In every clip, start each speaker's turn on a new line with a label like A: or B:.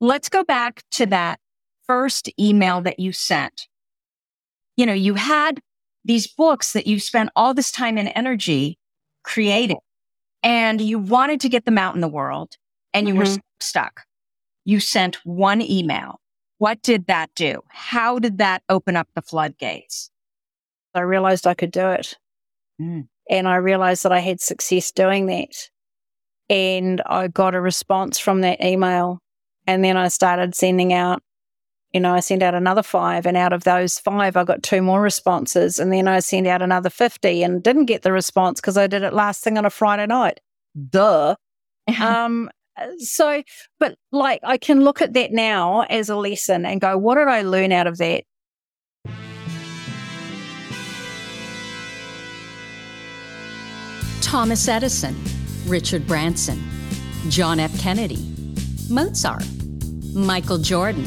A: let's go back to that first email that you sent. You know, you had these books that you spent all this time and energy creating and you wanted to get them out in the world and you mm-hmm. were stuck. You sent one email. What did that do? How did that open up the floodgates?
B: I realized I could do it. Mm. And I realized that I had success doing that. And I got a response from that email. And then I started sending out, you know, I sent out another five. And out of those five, I got two more responses. And then I sent out another 50 and didn't get the response because I did it last thing on a Friday night. Duh. um, so, but like I can look at that now as a lesson and go, what did I learn out of that?
C: Thomas Edison, Richard Branson, John F. Kennedy, Mozart, Michael Jordan,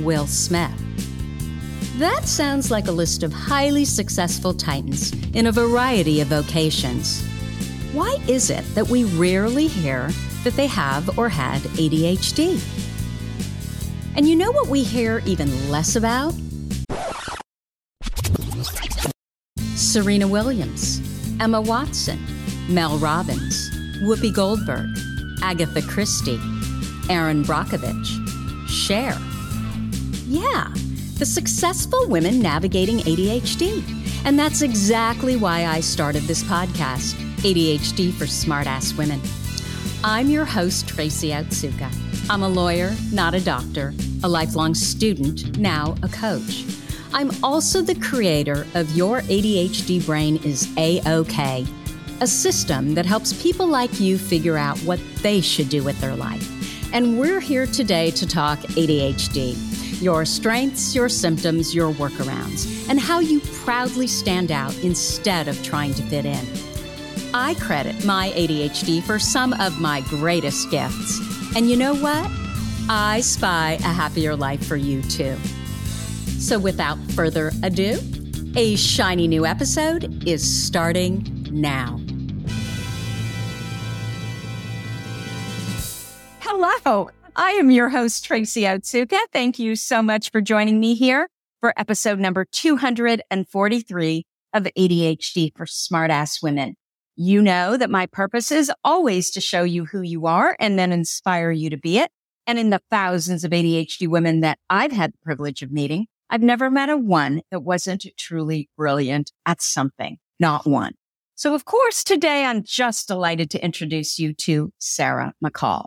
C: Will Smith. That sounds like a list of highly successful titans in a variety of vocations. Why is it that we rarely hear that they have or had ADHD? And you know what we hear even less about? Serena Williams, Emma Watson, Mel Robbins, Whoopi Goldberg, Agatha Christie, Erin Brockovich, Cher. Yeah, the successful women navigating ADHD. And that's exactly why I started this podcast, ADHD for Smartass Women. I'm your host, Tracy Otsuka. I'm a lawyer, not a doctor, a lifelong student, now a coach. I'm also the creator of Your ADHD Brain is A-OK a system that helps people like you figure out what they should do with their life. And we're here today to talk ADHD your strengths, your symptoms, your workarounds, and how you proudly stand out instead of trying to fit in. I credit my ADHD for some of my greatest gifts. And you know what? I spy a happier life for you too. So without further ado, a shiny new episode is starting now.
A: Hello. I am your host, Tracy Otsuka. Thank you so much for joining me here for episode number 243 of ADHD for Smartass Women. You know that my purpose is always to show you who you are and then inspire you to be it. And in the thousands of ADHD women that I've had the privilege of meeting, I've never met a one that wasn't truly brilliant at something. Not one. So of course, today I'm just delighted to introduce you to Sarah McCall.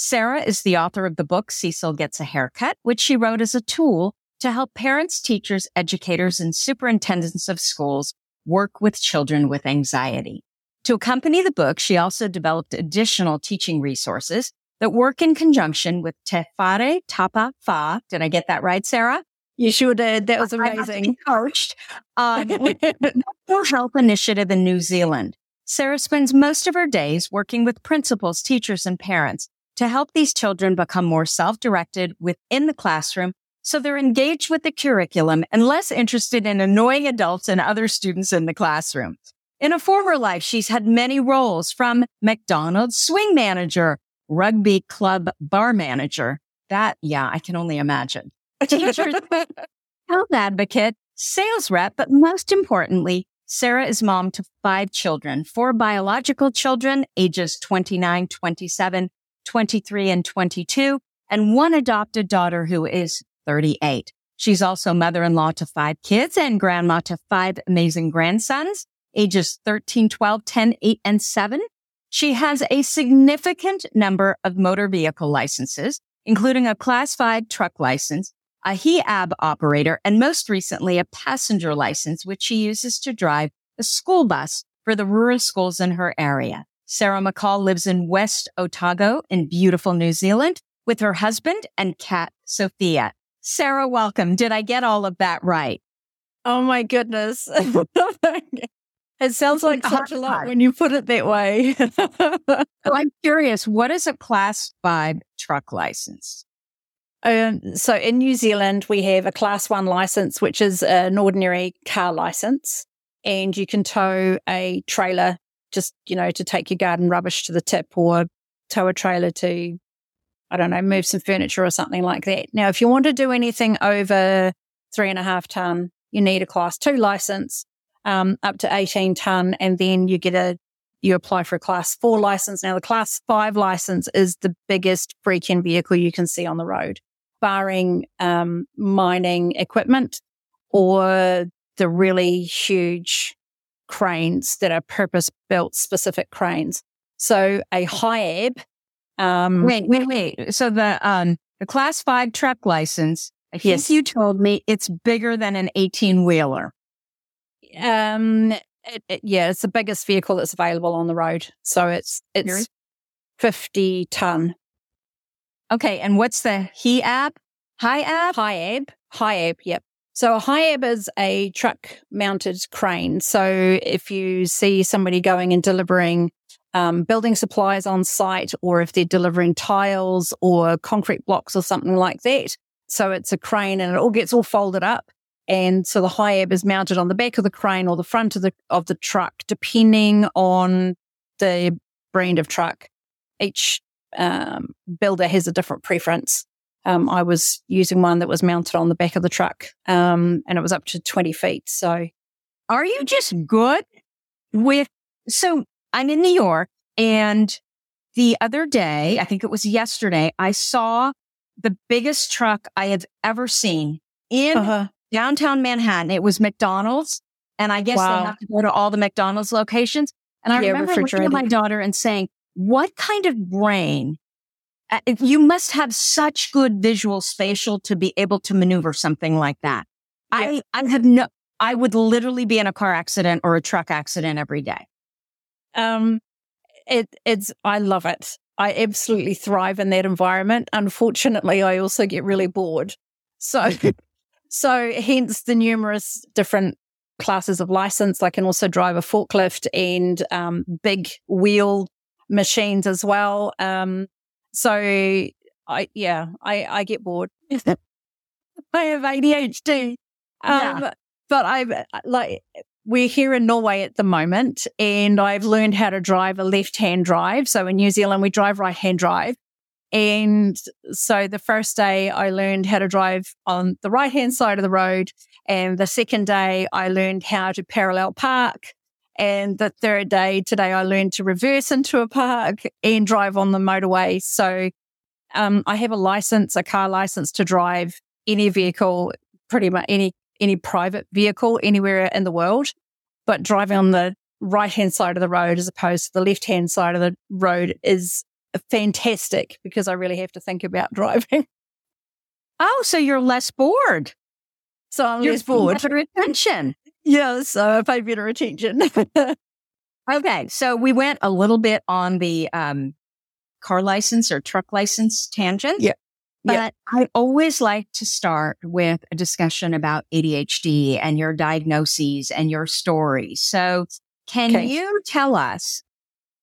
A: Sarah is the author of the book Cecil Gets a Haircut, which she wrote as a tool to help parents, teachers, educators, and superintendents of schools work with children with anxiety. To accompany the book, she also developed additional teaching resources that work in conjunction with Te Whare Tapa Wha. Did I get that right, Sarah?
B: You sure did. That was amazing.
A: Coached. Uh, Health Initiative in New Zealand. Sarah spends most of her days working with principals, teachers, and parents to help these children become more self-directed within the classroom so they're engaged with the curriculum and less interested in annoying adults and other students in the classroom. In a former life, she's had many roles from McDonald's swing manager, rugby club bar manager. That, yeah, I can only imagine. Teacher, health advocate, sales rep, but most importantly, Sarah is mom to five children, four biological children, ages 29, 27, 23 and 22, and one adopted daughter who is 38. She's also mother-in-law to five kids and grandma to five amazing grandsons, ages 13, 12, 10, 8, and 7. She has a significant number of motor vehicle licenses, including a class five truck license, a HIAB operator, and most recently a passenger license, which she uses to drive a school bus for the rural schools in her area. Sarah McCall lives in West Otago in beautiful New Zealand with her husband and cat, Sophia. Sarah, welcome. Did I get all of that right?
B: Oh my goodness. it sounds like such a lot when you put it that way.
A: so I'm curious, what is a class five truck license?
B: Um, so in New Zealand, we have a class one license, which is an ordinary car license, and you can tow a trailer just, you know, to take your garden rubbish to the tip or tow a trailer to I don't know, move some furniture or something like that. Now, if you want to do anything over three and a half ton, you need a class two license, um, up to 18 ton. And then you get a, you apply for a class four license. Now, the class five license is the biggest freaking vehicle you can see on the road, barring, um, mining equipment or the really huge cranes that are purpose built specific cranes. So a HIAB.
A: Um, wait, wait, wait. So the, um, the class five truck license, I yes. think you told me it's bigger than an 18 wheeler.
B: Um, it, it, yeah, it's the biggest vehicle that's available on the road. So it's, it's 50 ton.
A: Okay. And what's the HIAB? HIAB?
B: HIAB. HIAB. Yep. So a HIAB is a truck mounted crane. So if you see somebody going and delivering um, building supplies on site, or if they're delivering tiles or concrete blocks or something like that, so it's a crane and it all gets all folded up. And so the HIAB is mounted on the back of the crane or the front of the of the truck, depending on the brand of truck. Each um, builder has a different preference. Um, I was using one that was mounted on the back of the truck, um, and it was up to 20 feet. So
A: are you just good with, so I'm in New York and the other day, I think it was yesterday, I saw the biggest truck I have ever seen in uh-huh. downtown Manhattan. It was McDonald's. And I guess wow. they have to go to all the McDonald's locations. And I yeah, remember looking at my daughter and saying, what kind of brain you must have such good visual spatial to be able to maneuver something like that. I, I have no, I would literally be in a car accident or a truck accident every day.
B: Um, it, it's, I love it. I absolutely thrive in that environment. Unfortunately, I also get really bored. So, so hence the numerous different classes of license. I can also drive a forklift and, um, big wheel machines as well. Um, so I, yeah, I, I get bored. I have ADHD. Um, yeah. but I've like, we're here in Norway at the moment and I've learned how to drive a left hand drive. So in New Zealand, we drive right hand drive. And so the first day I learned how to drive on the right hand side of the road. And the second day I learned how to parallel park. And the third day today, I learned to reverse into a park and drive on the motorway. So, um, I have a license, a car license to drive any vehicle, pretty much any, any private vehicle anywhere in the world. But driving on the right hand side of the road as opposed to the left hand side of the road is fantastic because I really have to think about driving.
A: Oh, so you're less bored.
B: So I'm you're less bored.
A: Better attention.
B: Yes, uh, pay better attention.
A: okay, so we went a little bit on the um, car license or truck license tangent.
B: Yeah.
A: But yeah. I always like to start with a discussion about ADHD and your diagnoses and your story. So can okay. you tell us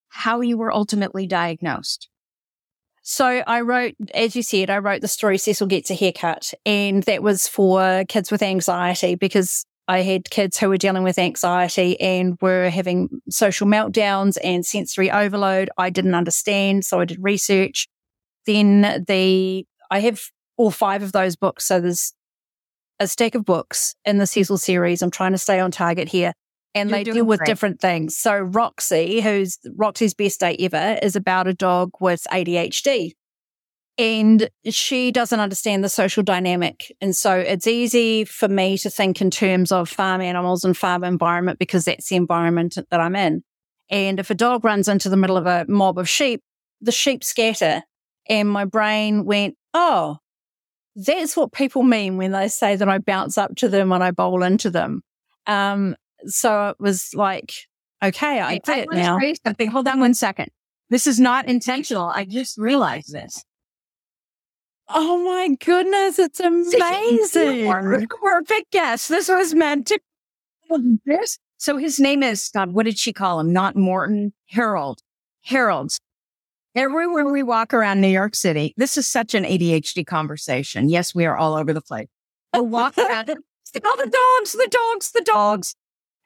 A: how you were ultimately diagnosed?
B: So I wrote, as you said, I wrote the story Cecil Gets a Haircut and that was for kids with anxiety because I had kids who were dealing with anxiety and were having social meltdowns and sensory overload. I didn't understand. So I did research. Then the, I have all five of those books. So there's a stack of books in the Cecil series. I'm trying to stay on target here. And You're they deal with great. different things. So Roxy, who's Roxy's best day ever, is about a dog with ADHD and she doesn't understand the social dynamic. And so it's easy for me to think in terms of farm animals and farm environment because that's the environment that I'm in. And if a dog runs into the middle of a mob of sheep, the sheep scatter. And my brain went, Oh, that's what people mean when they say that I bounce up to them and I bowl into them. Um, so it was like, okay, I get it now.
A: Something. Hold on one second. This is not intentional. I just realized this.
B: Oh my goodness, it's amazing.
A: Perfect guess. This was meant to this. So his name is God, what did she call him? Not Morton, Harold. Harold's. Everywhere we walk around New York City, this is such an ADHD conversation. Yes, we are all over the place. I walk around. Oh, the dogs, the dogs, the dogs.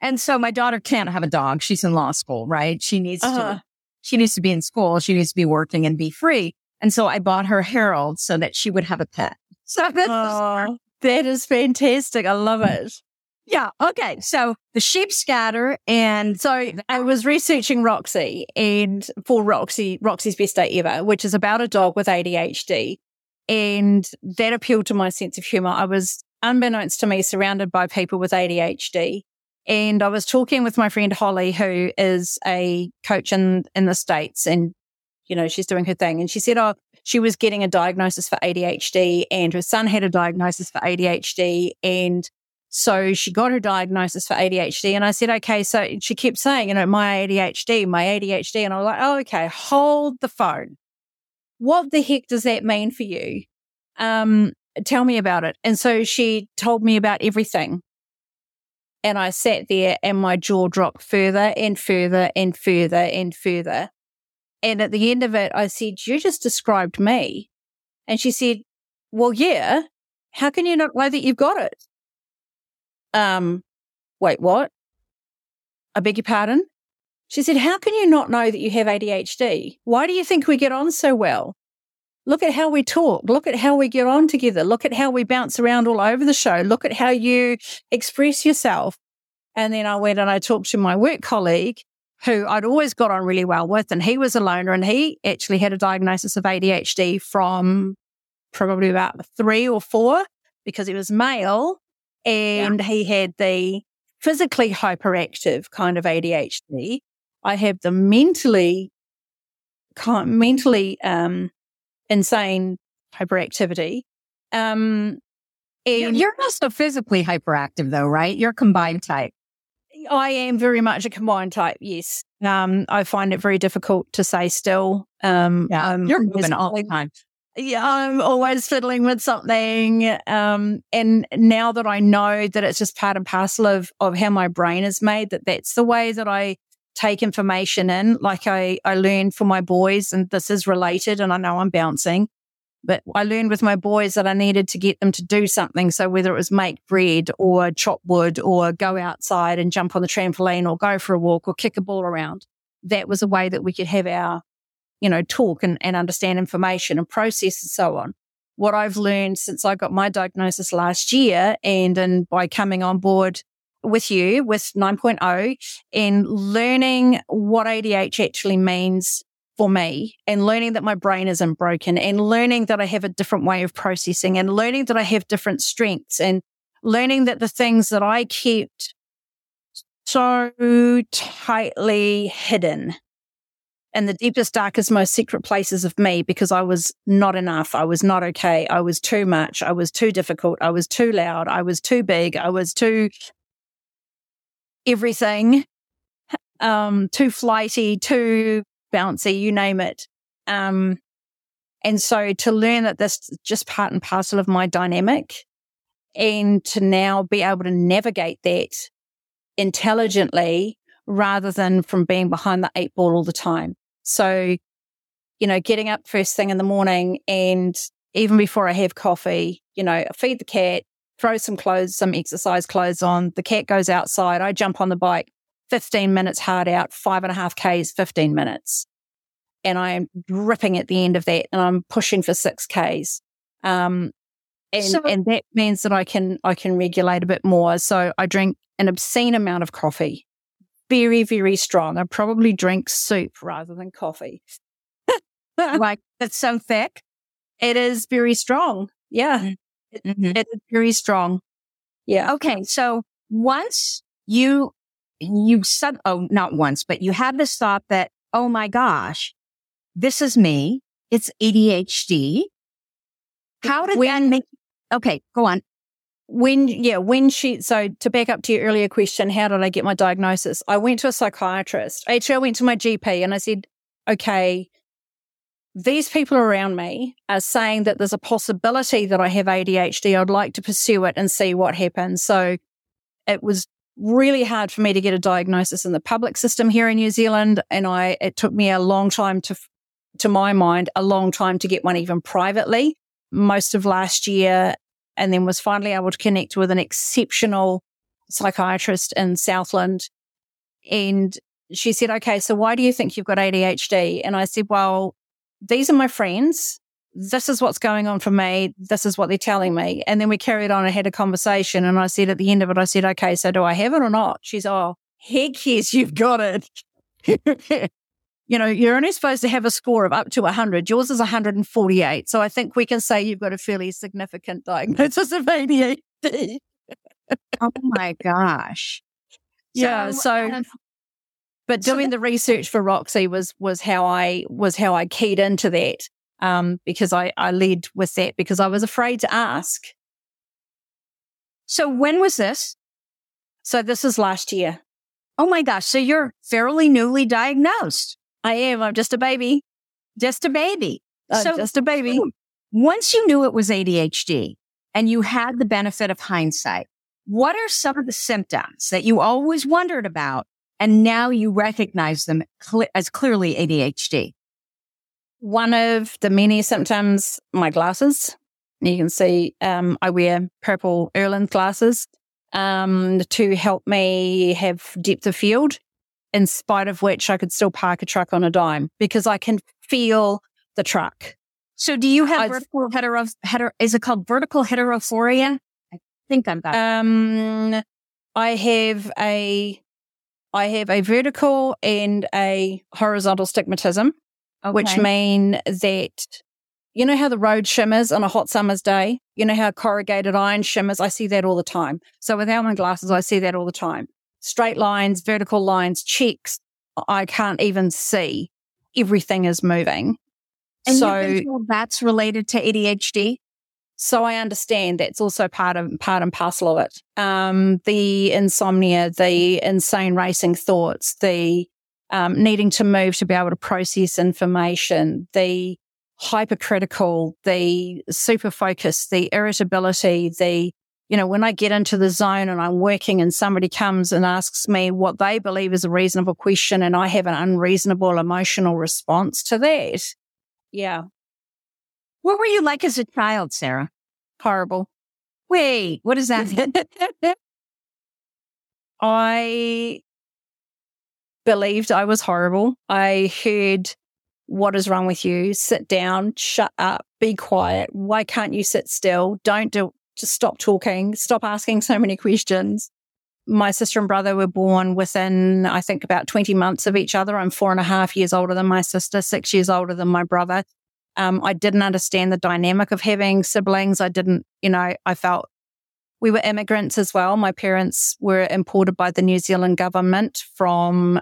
A: And so my daughter can't have a dog. She's in law school, right? She needs uh-huh. to, she needs to be in school. She needs to be working and be free. And so I bought her Harold so that she would have a pet. So
B: oh, that is fantastic. I love it.
A: Yeah. Okay. So the sheep scatter. And
B: so I was researching Roxy and for Roxy, Roxy's best day ever, which is about a dog with ADHD. And that appealed to my sense of humor. I was unbeknownst to me surrounded by people with ADHD. And I was talking with my friend Holly, who is a coach in, in the States and, you know, she's doing her thing. And she said, Oh, she was getting a diagnosis for ADHD and her son had a diagnosis for ADHD. And so she got her diagnosis for ADHD. And I said, okay. So she kept saying, you know, my ADHD, my ADHD. And I was like, oh, okay, hold the phone. What the heck does that mean for you? Um, tell me about it. And so she told me about everything. And I sat there and my jaw dropped further and further and further and further. And at the end of it, I said, you just described me. And she said, well, yeah. How can you not know that you've got it? Um, wait, what? I beg your pardon? She said, How can you not know that you have ADHD? Why do you think we get on so well? Look at how we talk. Look at how we get on together. Look at how we bounce around all over the show. Look at how you express yourself. And then I went and I talked to my work colleague who I'd always got on really well with. And he was a loner and he actually had a diagnosis of ADHD from probably about three or four because he was male and yeah. he had the physically hyperactive kind of ADHD. I have the mentally, kind, mentally um, insane hyperactivity. Um,
A: and you're also physically hyperactive, though, right? You're combined type.
B: I am very much a combined type. Yes. Um, I find it very difficult to say still. Um,
A: yeah, you're moving all the time
B: yeah, I'm always fiddling with something. Um, and now that I know that it's just part and parcel of, of how my brain is made, that that's the way that I take information in. Like I, I learned for my boys and this is related and I know I'm bouncing, but I learned with my boys that I needed to get them to do something. So whether it was make bread or chop wood or go outside and jump on the trampoline or go for a walk or kick a ball around, that was a way that we could have our you know, talk and, and understand information and process and so on. What I've learned since I got my diagnosis last year and, and by coming on board with you with 9.0 and learning what ADH actually means for me and learning that my brain isn't broken and learning that I have a different way of processing and learning that I have different strengths and learning that the things that I kept so tightly hidden in the deepest, darkest, most secret places of me because I was not enough. I was not okay. I was too much. I was too difficult. I was too loud. I was too big. I was too everything, um, too flighty, too bouncy, you name it. Um, and so to learn that this is just part and parcel of my dynamic and to now be able to navigate that intelligently rather than from being behind the eight ball all the time. So, you know, getting up first thing in the morning and even before I have coffee, you know, I feed the cat, throw some clothes, some exercise clothes on. The cat goes outside. I jump on the bike, 15 minutes hard out, five and a half Ks, 15 minutes. And I am dripping at the end of that and I'm pushing for six Ks. Um, and, so, and that means that I can, I can regulate a bit more. So I drink an obscene amount of coffee very, very strong. I probably drink soup rather than coffee.
A: like it's so thick.
B: It is very strong. Yeah. Mm-hmm. It, it is very strong.
A: Yeah. Okay. So once you, you said, oh, not once, but you had this thought that, oh my gosh, this is me. It's ADHD. How did when, that make, okay, go on.
B: When yeah when she so to back up to your earlier question how did i get my diagnosis? I went to a psychiatrist. Actually i went to my gp and i said okay these people around me are saying that there's a possibility that i have adhd i'd like to pursue it and see what happens. So it was really hard for me to get a diagnosis in the public system here in new zealand and i it took me a long time to to my mind a long time to get one even privately most of last year and then was finally able to connect with an exceptional psychiatrist in Southland. And she said, okay, so why do you think you've got ADHD? And I said, well, these are my friends. This is what's going on for me. This is what they're telling me. And then we carried on and had a conversation. And I said at the end of it, I said, okay, so do I have it or not? She's, oh, heck yes, you've got it. you know, you're only supposed to have a score of up to 100. Yours is 148. So I think we can say you've got a fairly significant diagnosis of ADHD.
A: oh my gosh.
B: Yeah. So, so um, but doing so the research for Roxy was was how I was how I keyed into that. Um, because I, I led with that because I was afraid to ask.
A: So when was this?
B: So this is last year.
A: Oh my gosh. So you're fairly newly diagnosed.
B: I am. I'm just a baby.
A: Just a baby.
B: Uh, so just a baby.
A: Once you knew it was ADHD and you had the benefit of hindsight, what are some of the symptoms that you always wondered about and now you recognize them cl- as clearly ADHD.
B: One of the many symptoms, my glasses. You can see um, I wear purple Irlen glasses um, to help me have depth of field, in spite of which I could still park a truck on a dime because I can feel the truck.
A: So do you have I, vertical hetero, hetero, is it called vertical heterophoria? I think I'm
B: that. Um, I have a I have a vertical and a horizontal stigmatism, okay. which mean that you know how the road shimmers on a hot summer's day? You know how corrugated iron shimmers? I see that all the time. So without my glasses, I see that all the time. Straight lines, vertical lines, checks, I can't even see. Everything is moving.
A: And so that's related to ADHD?
B: So I understand that's also part of part and parcel of it. Um, the insomnia, the insane racing thoughts, the um, needing to move to be able to process information, the hypercritical, the super focus, the irritability, the you know, when I get into the zone and I'm working and somebody comes and asks me what they believe is a reasonable question and I have an unreasonable emotional response to that. Yeah,
A: what were you like as a child, Sarah?
B: Horrible.
A: Wait, what does that mean?
B: I believed I was horrible. I heard, What is wrong with you? Sit down, shut up, be quiet. Why can't you sit still? Don't do, just stop talking, stop asking so many questions. My sister and brother were born within, I think, about 20 months of each other. I'm four and a half years older than my sister, six years older than my brother. Um, I didn't understand the dynamic of having siblings. I didn't, you know, I felt we were immigrants as well. My parents were imported by the New Zealand government from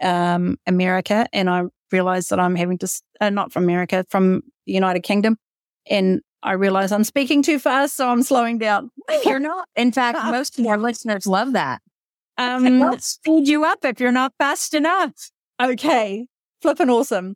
B: um, America, and I realized that I'm having to, uh, not from America, from the United Kingdom. And I realize I'm speaking too fast, so I'm slowing down.
A: You're not. In fact, most of our listeners love that. Um, will speed you up if you're not fast enough.
B: Okay. Flipping awesome.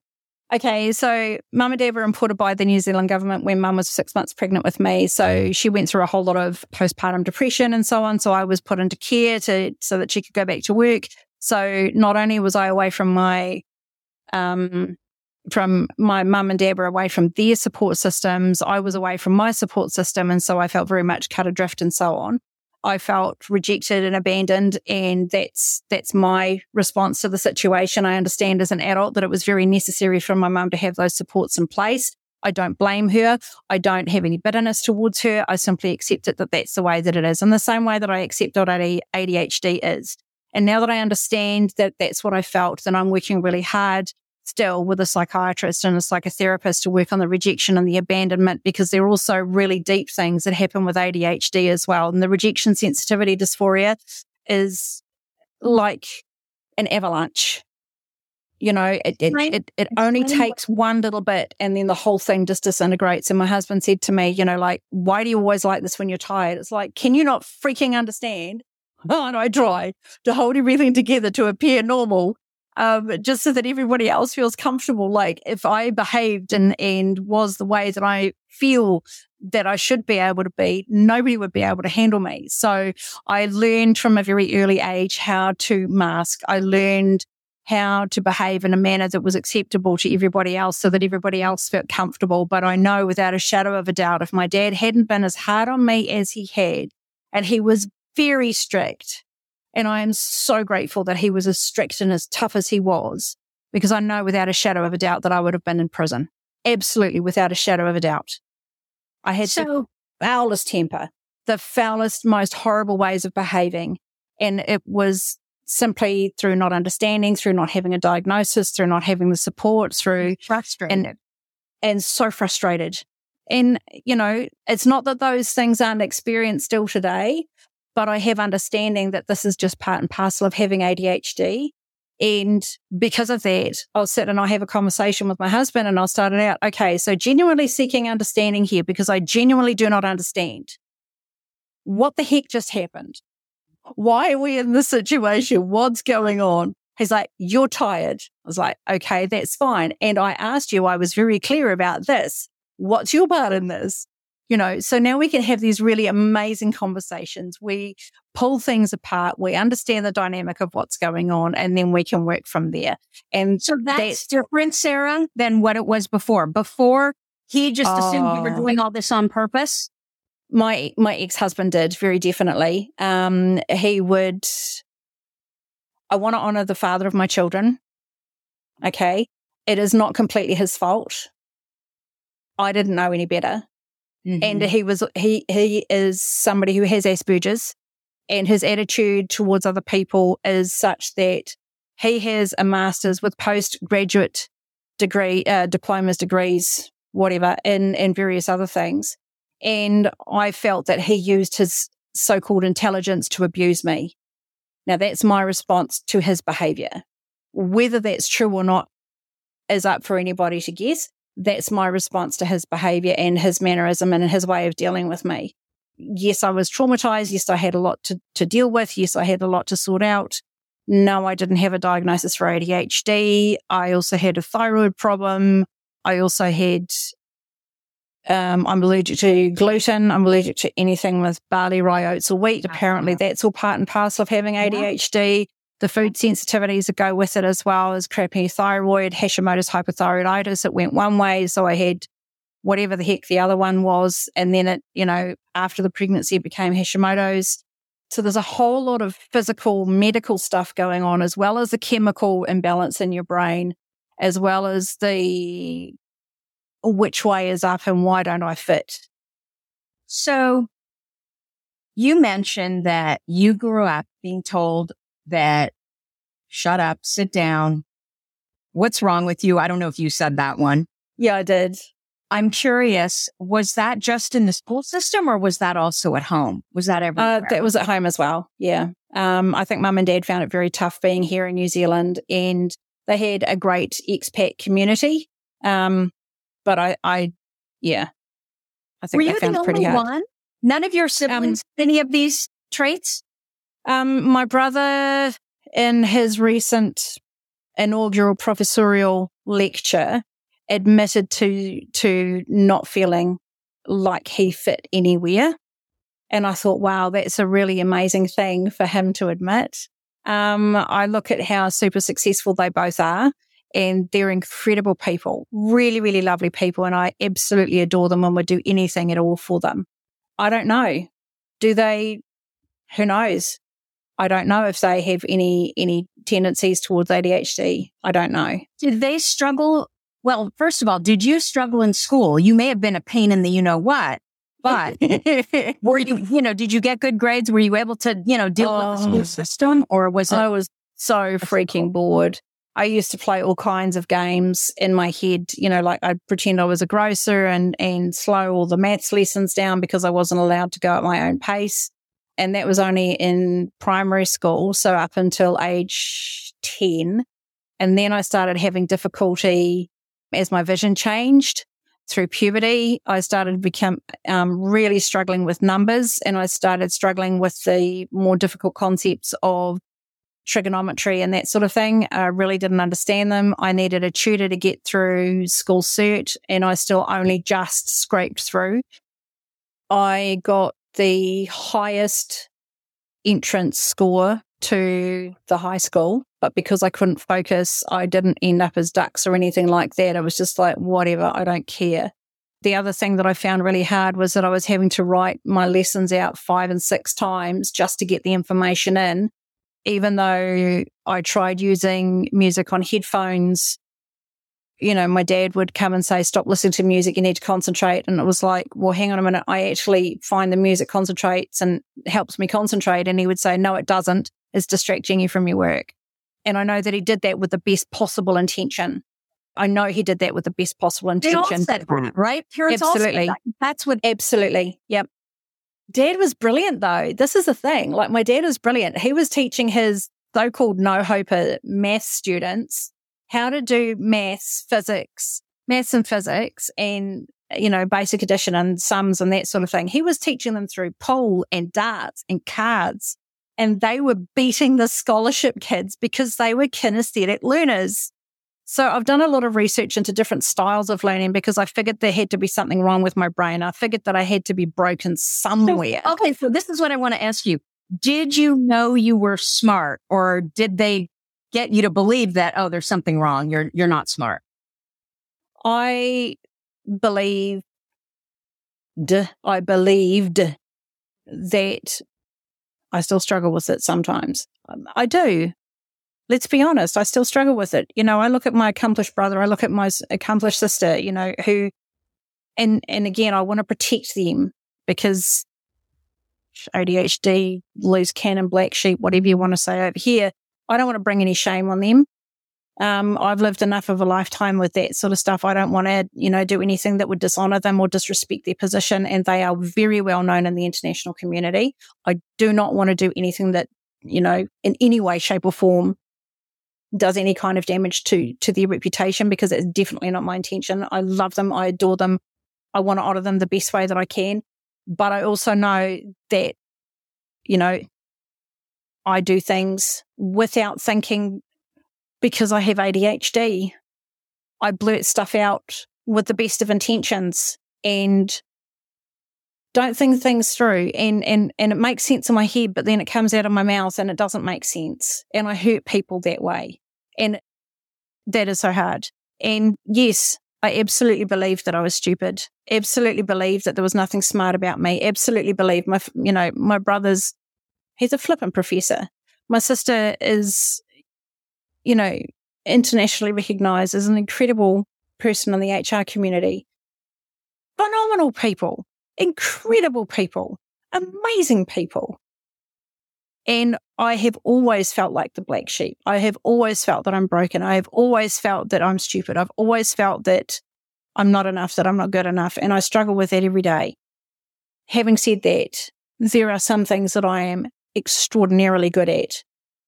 B: Okay, so mum and dad were imported by the New Zealand government when mum was six months pregnant with me. So she went through a whole lot of postpartum depression and so on. So I was put into care to so that she could go back to work. So not only was I away from my um from my mum and dad were away from their support systems, I was away from my support system. And so I felt very much cut adrift and so on. I felt rejected and abandoned. And that's, that's my response to the situation. I understand as an adult that it was very necessary for my mum to have those supports in place. I don't blame her. I don't have any bitterness towards her. I simply accept it that that's the way that it is. In the same way that I accept what ADHD is. And now that I understand that that's what I felt, then I'm working really hard still with a psychiatrist and a psychotherapist to work on the rejection and the abandonment because they're also really deep things that happen with ADHD as well. And the rejection sensitivity dysphoria is like an avalanche. You know, it, it, it, it only takes one little bit and then the whole thing just disintegrates. And my husband said to me, you know, like, why do you always like this when you're tired? It's like, can you not freaking understand? Oh, and I try to hold everything together to appear normal um, just so that everybody else feels comfortable. Like if I behaved and, and was the way that I feel that I should be able to be, nobody would be able to handle me. So I learned from a very early age how to mask. I learned how to behave in a manner that was acceptable to everybody else so that everybody else felt comfortable. But I know without a shadow of a doubt, if my dad hadn't been as hard on me as he had, and he was very strict, and I am so grateful that he was as strict and as tough as he was. because I know without a shadow of a doubt that I would have been in prison. Absolutely without a shadow of a doubt. I had so, the foulest temper, the foulest, most horrible ways of behaving. And it was simply through not understanding, through not having a diagnosis, through not having the support, through
A: frustrated
B: and, and so frustrated. And, you know, it's not that those things aren't experienced still today, but I have understanding that this is just part and parcel of having ADHD. And because of that, I'll sit and I have a conversation with my husband and I'll start it out. Okay. So genuinely seeking understanding here because I genuinely do not understand what the heck just happened. Why are we in this situation? What's going on? He's like, you're tired. I was like, okay, that's fine. And I asked you, I was very clear about this. What's your part in this? You know, so now we can have these really amazing conversations. We pull things apart. We understand the dynamic of what's going on and then we can work from there. And
A: so that's, that's different, Sarah, than what it was before. Before he just assumed you were oh. doing all this on purpose
B: my my ex husband did very definitely. Um, he would. I want to honor the father of my children. Okay, it is not completely his fault. I didn't know any better, mm-hmm. and he was he he is somebody who has Asperger's, and his attitude towards other people is such that he has a master's with postgraduate degree, uh, diplomas, degrees, whatever, in in various other things and I felt that he used his so called intelligence to abuse me. Now that's my response to his behavior. Whether that's true or not is up for anybody to guess. That's my response to his behavior and his mannerism and his way of dealing with me. Yes, I was traumatized. Yes, I had a lot to, to deal with. Yes, I had a lot to sort out. No, I didn't have a diagnosis for ADHD. I also had a thyroid problem. I also had um, I'm allergic to gluten. I'm allergic to anything with barley, rye, oats, or wheat. Apparently, that's all part and parcel of having ADHD. The food sensitivities that go with it as well as crappy thyroid, Hashimoto's hypothyroiditis. It went one way. So I had whatever the heck the other one was. And then it, you know, after the pregnancy, it became Hashimoto's. So there's a whole lot of physical, medical stuff going on, as well as the chemical imbalance in your brain, as well as the which way is up and why don't I fit?
A: So you mentioned that you grew up being told that shut up, sit down. What's wrong with you? I don't know if you said that one.
B: Yeah, I did.
A: I'm curious, was that just in the school system or was that also at home? Was that everywhere? Uh,
B: that was at home as well. Yeah. Um, I think mum and dad found it very tough being here in New Zealand and they had a great expat community. Um, but I, I, yeah,
A: I think Were you the only one? None of your um, siblings um, any of these traits?
B: Um, my brother, in his recent inaugural professorial lecture, admitted to to not feeling like he fit anywhere. And I thought, wow, that's a really amazing thing for him to admit. Um, I look at how super successful they both are and they're incredible people, really, really lovely people. And I absolutely adore them and would do anything at all for them. I don't know. Do they? Who knows? I don't know if they have any, any tendencies towards ADHD. I don't know.
A: Did they struggle? Well, first of all, did you struggle in school? You may have been a pain in the you know what, but were you, you know, did you get good grades? Were you able to, you know, deal oh, with the oh. school oh. system or was it?
B: I was so freaking bored. I used to play all kinds of games in my head, you know, like I'd pretend I was a grocer and, and slow all the maths lessons down because I wasn't allowed to go at my own pace. And that was only in primary school. So up until age 10. And then I started having difficulty as my vision changed through puberty. I started to become um, really struggling with numbers and I started struggling with the more difficult concepts of trigonometry and that sort of thing. I really didn't understand them. I needed a tutor to get through school cert and I still only just scraped through. I got the highest entrance score to the high school, but because I couldn't focus, I didn't end up as dux or anything like that. I was just like, whatever, I don't care. The other thing that I found really hard was that I was having to write my lessons out five and six times just to get the information in even though I tried using music on headphones, you know, my dad would come and say, stop listening to music. You need to concentrate. And it was like, well, hang on a minute. I actually find the music concentrates and helps me concentrate. And he would say, no, it doesn't. It's distracting you from your work. And I know that he did that with the best possible intention. I know he did that with the best possible intention.
A: Said that, right?
B: Parents absolutely. That.
A: That's what.
B: Absolutely. Yep. Dad was brilliant though. This is the thing. Like my dad was brilliant. He was teaching his so-called no hoper math students how to do maths, physics, maths and physics and, you know, basic addition and sums and that sort of thing. He was teaching them through pool and darts and cards and they were beating the scholarship kids because they were kinesthetic learners. So I've done a lot of research into different styles of learning because I figured there had to be something wrong with my brain. I figured that I had to be broken somewhere.
A: So, okay. So this is what I want to ask you. Did you know you were smart or did they get you to believe that, oh, there's something wrong. You're, you're not smart.
B: I believe, I believed that I still struggle with it sometimes. I do let's be honest, I still struggle with it. You know, I look at my accomplished brother, I look at my accomplished sister, you know, who, and, and again, I want to protect them because ADHD, loose cannon, black sheep, whatever you want to say over here, I don't want to bring any shame on them. Um, I've lived enough of a lifetime with that sort of stuff. I don't want to, you know, do anything that would dishonor them or disrespect their position. And they are very well known in the international community. I do not want to do anything that, you know, in any way, shape or form does any kind of damage to to their reputation because it's definitely not my intention. I love them, I adore them, I want to honor them the best way that I can, but I also know that you know I do things without thinking because I have ADHD. I blurt stuff out with the best of intentions and don't think things through and, and, and it makes sense in my head, but then it comes out of my mouth and it doesn't make sense. And I hurt people that way. And that is so hard. And yes, I absolutely believed that I was stupid. Absolutely believed that there was nothing smart about me. Absolutely believed my, you know, my brother's, he's a flippant professor. My sister is, you know, internationally recognized as an incredible person in the HR community. Phenomenal people, incredible people, amazing people. And I have always felt like the black sheep. I have always felt that I'm broken. I have always felt that I'm stupid. I've always felt that I'm not enough, that I'm not good enough. And I struggle with that every day. Having said that, there are some things that I am extraordinarily good at,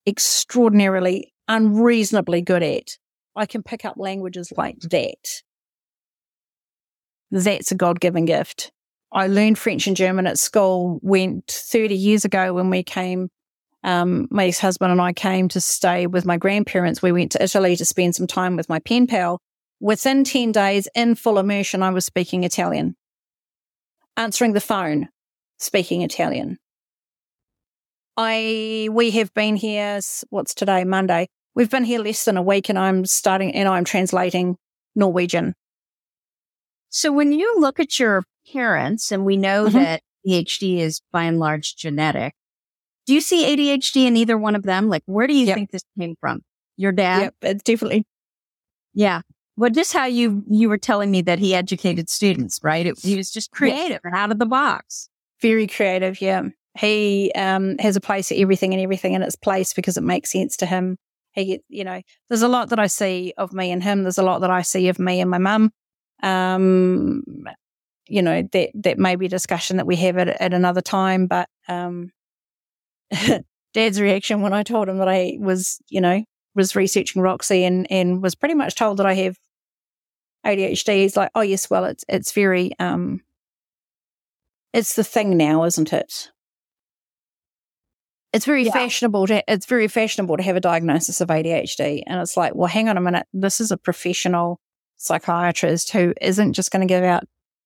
B: extraordinarily, unreasonably good at. I can pick up languages like that. That's a God given gift. I learned French and German at school, went 30 years ago when we came um, my ex husband and I came to stay with my grandparents. We went to Italy to spend some time with my pen pal. Within 10 days, in full immersion, I was speaking Italian, answering the phone, speaking Italian. I, we have been here, what's today, Monday? We've been here less than a week and I'm starting and I'm translating Norwegian.
A: So when you look at your parents and we know mm-hmm. that ADHD is by and large genetic, do you see ADHD in either one of them? Like, where do you yep. think this came from? Your dad?
B: Yep, it's definitely.
A: Yeah. Well, just how you, you were telling me that he educated students, right? It, he was just creative and out of the box.
B: Very creative. Yeah. He, um, has a place for everything and everything in its place because it makes sense to him. He, you know, there's a lot that I see of me and him. There's a lot that I see of me and my mum. Um, you know, that, that may be a discussion that we have at, at another time, but, um, Dad's reaction when I told him that I was, you know, was researching Roxy and, and was pretty much told that I have ADHD. He's like, oh yes, well, it's, it's very, um, it's the thing now, isn't it? It's very yeah. fashionable to, it's very fashionable to have a diagnosis of ADHD. And it's like, well, hang on a minute. This is a professional psychiatrist who isn't just going to give out,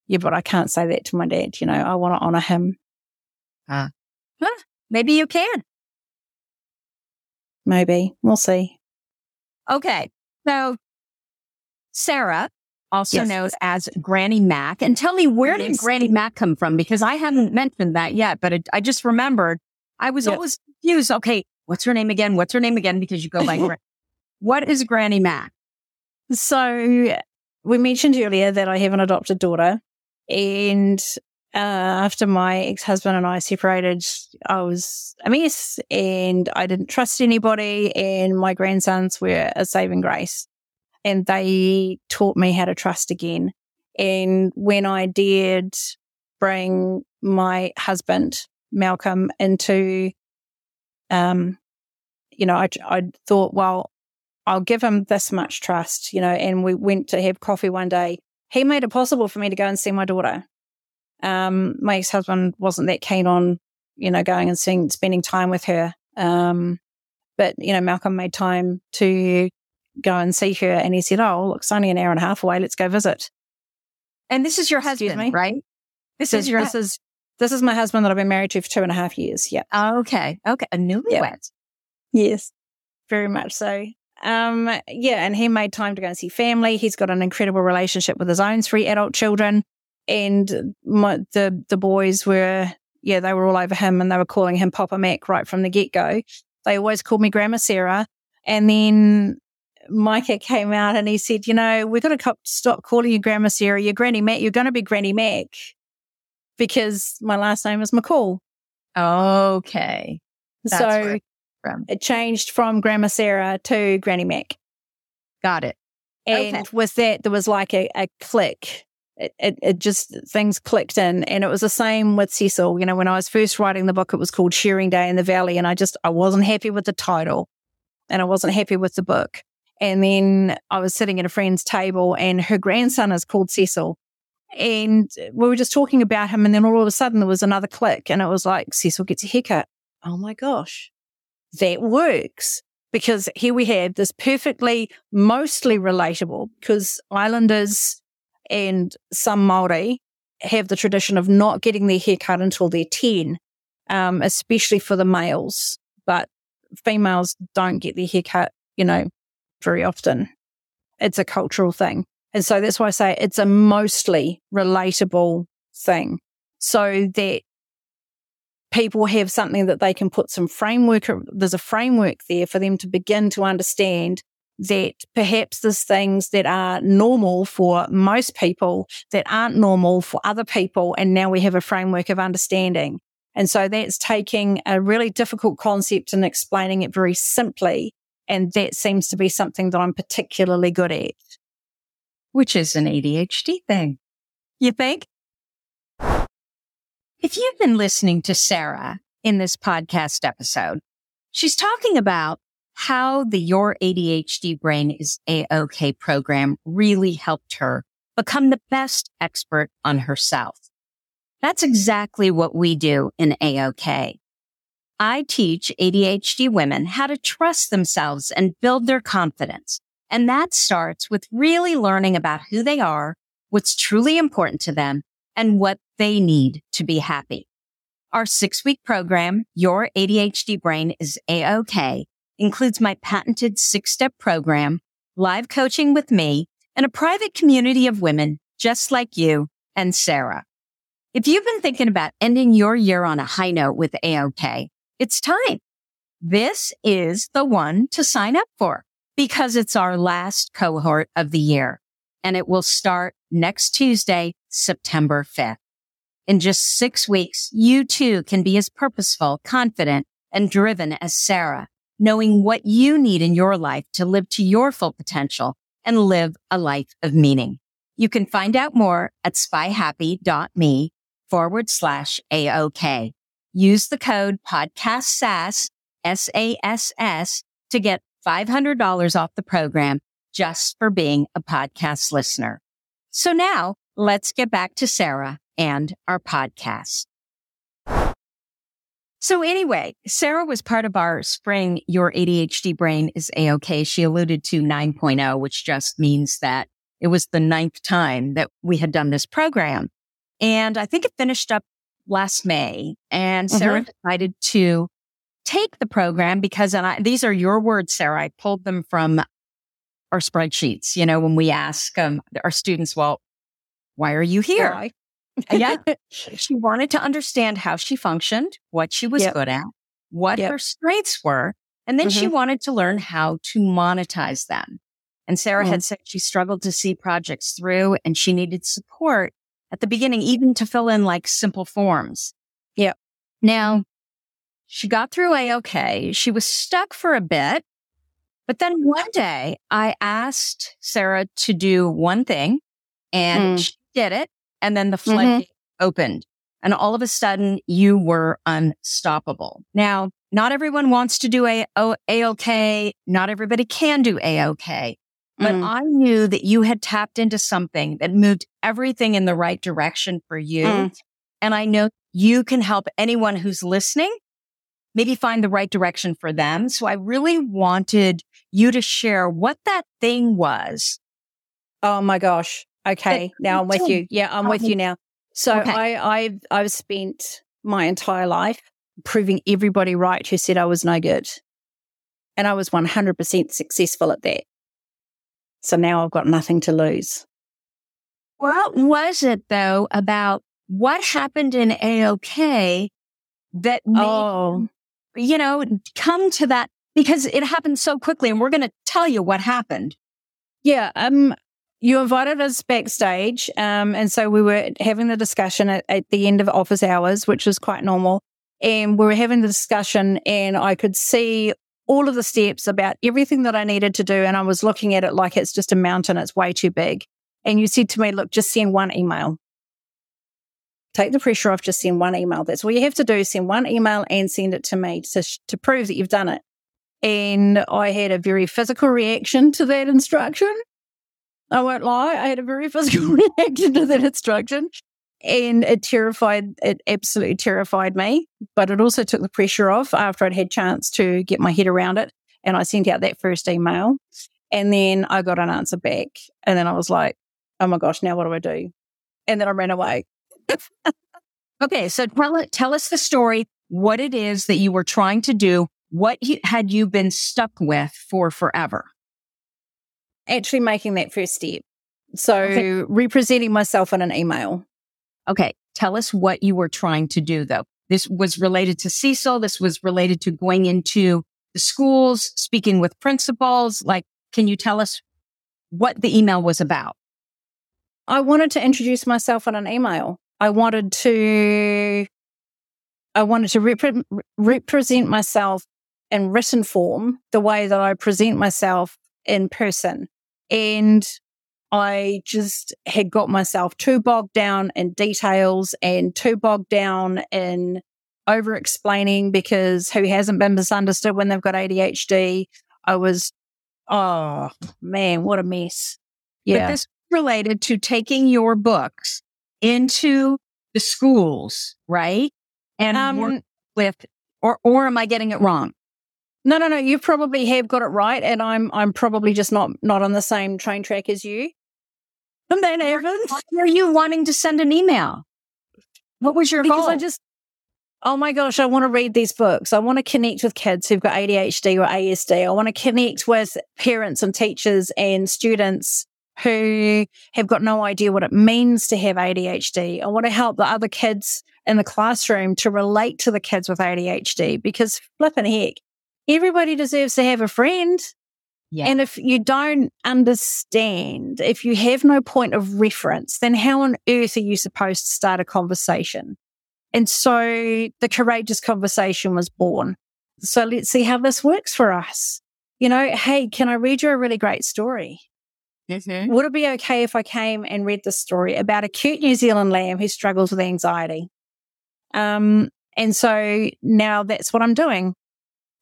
B: yeah, but I can't say that to my dad. You know, I want to honor him.
A: Ah. Huh. Maybe you can.
B: Maybe. We'll see.
A: Okay. So Sarah, also yes. known as Granny Mac. And tell me, where yes. did Granny Mac come from? Because I haven't mentioned that yet, but it, I just remembered I was always confused. Okay. what's her name again? What's her name again? Because you go by, what is Granny Mac?
B: So we mentioned earlier that I have an adopted daughter and uh, after my ex-husband and I separated, I was a mess and I didn't trust anybody and my grandsons were a saving grace and they taught me how to trust again. And when I dared bring my husband, Malcolm, into, um, you know, I, I thought, well, I'll give him this much trust, you know, and we went to have coffee one day. He made it possible for me to go and see my daughter. Um, my ex-husband wasn't that keen on, you know, going and seeing, spending time with her. Um, but, you know, Malcolm made time to go and see her and he said, Oh, look, it's only an hour and a half away. Let's go visit.
A: And this is your husband, right?
B: This, this is your, this is, this is my husband that I've been married to for two and a half years. Yeah.
A: Okay. Okay. A newlywed. Yeah.
B: Yes. Very much so. Um, yeah. And he made time to go and see family. He's got an incredible relationship with his own three adult children. And my, the, the boys were, yeah, they were all over him and they were calling him Papa Mac right from the get go. They always called me Grandma Sarah. And then Micah came out and he said, you know, we're going to stop calling you Grandma Sarah. You're Granny Mac. You're going to be Granny Mac because my last name is McCall.
A: Okay.
B: That's so it changed from Grandma Sarah to Granny Mac.
A: Got it.
B: And okay. with that, there was like a, a click. It, it, it, just, things clicked in. And it was the same with Cecil. You know, when I was first writing the book, it was called Shearing Day in the Valley. And I just, I wasn't happy with the title and I wasn't happy with the book. And then I was sitting at a friend's table and her grandson is called Cecil. And we were just talking about him. And then all of a sudden there was another click and it was like, Cecil gets a haircut. Oh my gosh, that works. Because here we have this perfectly, mostly relatable because Islanders and some Maori have the tradition of not getting their haircut until they're 10, um, especially for the males. But females don't get their haircut, you know, very often. It's a cultural thing. And so that's why I say it's a mostly relatable thing so that people have something that they can put some framework. There's a framework there for them to begin to understand that perhaps there's things that are normal for most people that aren't normal for other people. And now we have a framework of understanding. And so that's taking a really difficult concept and explaining it very simply and that seems to be something that I'm particularly good at.
A: Which is an ADHD thing. You think? If you've been listening to Sarah in this podcast episode, she's talking about how the Your ADHD Brain is A-OK program really helped her become the best expert on herself. That's exactly what we do in A-OK. I teach ADHD women how to trust themselves and build their confidence. And that starts with really learning about who they are, what's truly important to them, and what they need to be happy. Our six week program, Your ADHD Brain is A-OK, includes my patented six step program, live coaching with me, and a private community of women just like you and Sarah. If you've been thinking about ending your year on a high note with A-OK, it's time. This is the one to sign up for because it's our last cohort of the year and it will start next Tuesday, September 5th. In just six weeks, you too can be as purposeful, confident, and driven as Sarah, knowing what you need in your life to live to your full potential and live a life of meaning. You can find out more at spyhappy.me forward slash AOK. Use the code podcast SASS, S-A-S-S to get $500 off the program just for being a podcast listener. So now let's get back to Sarah and our podcast. So anyway, Sarah was part of our spring Your ADHD Brain is A-OK. She alluded to 9.0, which just means that it was the ninth time that we had done this program. And I think it finished up last May and Sarah mm-hmm. decided to take the program because, and I, these are your words, Sarah. I pulled them from our spreadsheets. You know, when we ask um, our students, well, why are you here? yeah. She wanted to understand how she functioned, what she was yep. good at, what yep. her strengths were, And then mm-hmm. she wanted to learn how to monetize them. And Sarah mm-hmm. had said she struggled to see projects through and she needed support at the beginning, even to fill in like simple forms.
B: Yeah.
A: Now she got through A-OK. She was stuck for a bit. But then one day I asked Sarah to do one thing and mm. she did it. And then the floodgate mm-hmm. opened and all of a sudden you were unstoppable. Now, not everyone wants to do a A-OK. Not everybody can do A-OK. But mm. I knew that you had tapped into something that moved everything in the right direction for you. Mm. And I know you can help anyone who's listening maybe find the right direction for them. So I really wanted you to share what that thing was.
B: Oh my gosh. Okay. now I'm with you. Yeah, I'm with you now. So okay. I, I've, I've spent my entire life proving everybody right who said I was no good. And I was 100% successful at that. So now I've got nothing to lose.
A: What was it though about what happened in A-OK that made oh you know, come to that because it happened so quickly and we're going to tell you what happened.
B: Yeah. Um, you invited us backstage. Um, and so we were having the discussion at, at the end of office hours, which was quite normal. And we were having the discussion and I could see all of the steps about everything that I needed to do. And I was looking at it like it's just a mountain. It's way too big. And you said to me, look, just send one email take the pressure off, just send one email. That's all you have to do. Send one email and send it to me to, to prove that you've done it. And I had a very physical reaction to that instruction. I won't lie. I had a very physical reaction to that instruction and it terrified, it absolutely terrified me, but it also took the pressure off after I'd had chance to get my head around it. And I sent out that first email and then I got an answer back. And then I was like, oh my gosh, now what do I do? And then I ran away.
A: okay. So tell, tell us the story, what it is that you were trying to do. What you, had you been stuck with for forever?
B: Actually making that first step. So okay. representing myself in an email.
A: Okay. Tell us what you were trying to do though. This was related to Cecil. This was related to going into the schools, speaking with principals. Like, can you tell us what the email was about?
B: I wanted to introduce myself in an email. I wanted to, I wanted to repre- represent myself in written form the way that I present myself in person. And I just had got myself too bogged down in details and too bogged down in over explaining because who hasn't been misunderstood when they've got ADHD? I was, oh man, what a mess.
A: Yeah. But this related to taking your books into the schools, right? And um, with, or, or am I getting it wrong?
B: No, no, no. You probably have got it right, and I'm, I'm probably just not, not on the same train track as you.
A: And then, Evans, were you wanting to send an email? What was your
B: because
A: goal?
B: I just, oh my gosh, I want to read these books. I want to connect with kids who've got ADHD or ASD. I want to connect with parents and teachers and students who have got no idea what it means to have ADHD. I want to help the other kids in the classroom to relate to the kids with ADHD because flipping heck, everybody deserves to have a friend. Yeah. And if you don't understand, if you have no point of reference, then how on earth are you supposed to start a conversation? And so the courageous conversation was born. So let's see how this works for us. You know, hey, can I read you a really great story? Mm-hmm. Would it be okay if I came and read the story about a cute New Zealand lamb who struggles with anxiety? Um, and so now that's what I'm doing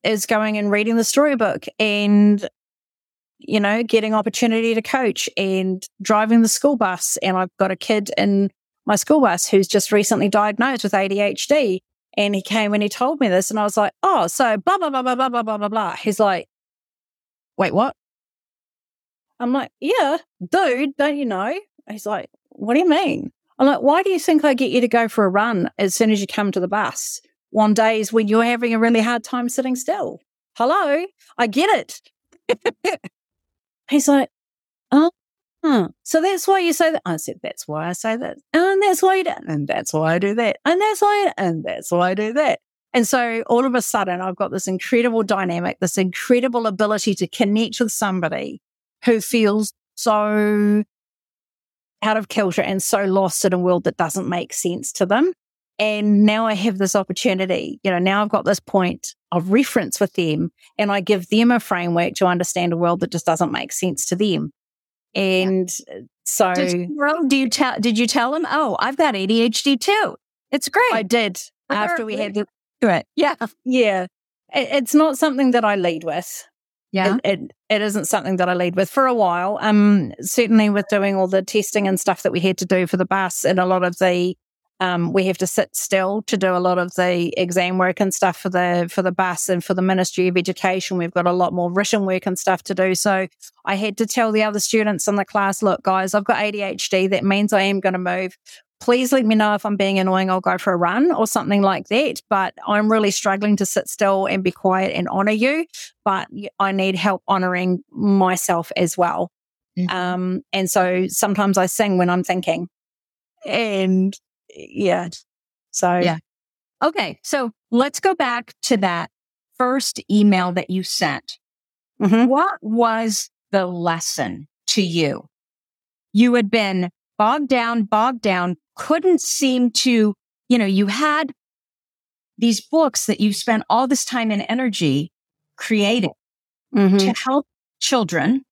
B: is going and reading the storybook and, you know, getting opportunity to coach and driving the school bus. And I've got a kid in my school bus who's just recently diagnosed with ADHD. And he came and he told me this and I was like, oh, so blah, blah, blah, blah, blah, blah, blah, blah, blah. He's like, wait, what? I'm like, yeah, dude, don't you know? He's like, what do you mean? I'm like, why do you think I get you to go for a run as soon as you come to the bus on days when you're having a really hard time sitting still? Hello, I get it. He's like, oh, huh. so that's why you say that. I said, that's why I say that. And that's why you do, and that's why I do that. And that's why, and that's why I do that. And so all of a sudden, I've got this incredible dynamic, this incredible ability to connect with somebody who feels so out of kilter and so lost in a world that doesn't make sense to them. And now I have this opportunity, you know, now I've got this point of reference with them and I give them a framework to understand a world that just doesn't make sense to them. And yeah. so
A: did you, do you tell did you tell them, "Oh, I've got ADHD too." It's great.
B: I did after we had
A: do it. Yeah.
B: Yeah. It's not something that I lead with.
A: Yeah.
B: It, it, it isn't something that I lead with for a while. Um, certainly with doing all the testing and stuff that we had to do for the bus and a lot of the um, we have to sit still to do a lot of the exam work and stuff for the for the bus and for the Ministry of Education. We've got a lot more written work and stuff to do. So I had to tell the other students in the class, look, guys, I've got ADHD. That means I am going to move. Please let me know if I'm being annoying. I'll go for a run or something like that. But I'm really struggling to sit still and be quiet and honor you. But I need help honoring myself as well. Mm-hmm. Um, and so sometimes I sing when I'm thinking. And yeah. So,
A: yeah. Okay. So let's go back to that first email that you sent. Mm-hmm. What was the lesson to you? You had been bogged down, bogged down, couldn't seem to, you know, you had these books that you spent all this time and energy creating mm-hmm. to help children.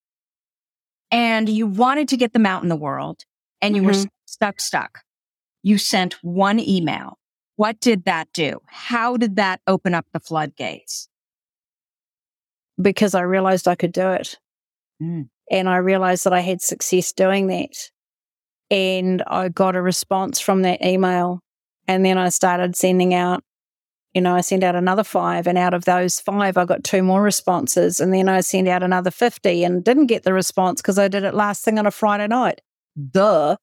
A: And you wanted to get them out in the world and you mm-hmm. were stuck, stuck you sent one email. What did that do? How did that open up the floodgates?
B: Because I realized I could do it. Mm. And I realized that I had success doing that. And I got a response from that email. And then I started sending out, you know, I sent out another five. And out of those five, I got two more responses. And then I sent out another 50 and didn't get the response because I did it last thing on a Friday night. Duh.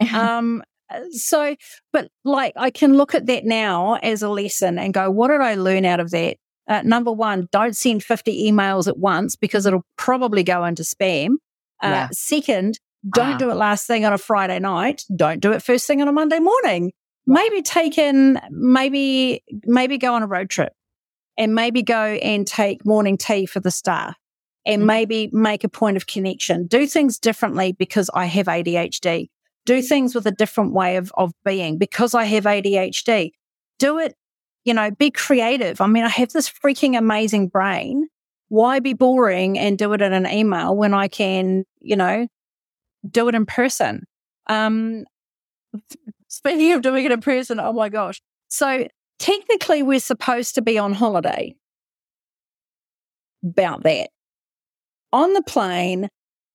B: um, so, but like I can look at that now as a lesson and go, what did I learn out of that? Uh, number one, don't send 50 emails at once because it'll probably go into spam. Uh, yeah. Second, don't uh do it last thing on a Friday night. Don't do it first thing on a Monday morning. Right. Maybe take in, maybe, maybe go on a road trip and maybe go and take morning tea for the staff and mm maybe make a point of connection. Do things differently because I have ADHD do things with a different way of, of being because I have ADHD. Do it, you know, be creative. I mean, I have this freaking amazing brain. Why be boring and do it in an email when I can, you know, do it in person? Um, speaking of doing it in person, oh my gosh. So technically we're supposed to be on holiday about that. On the plane,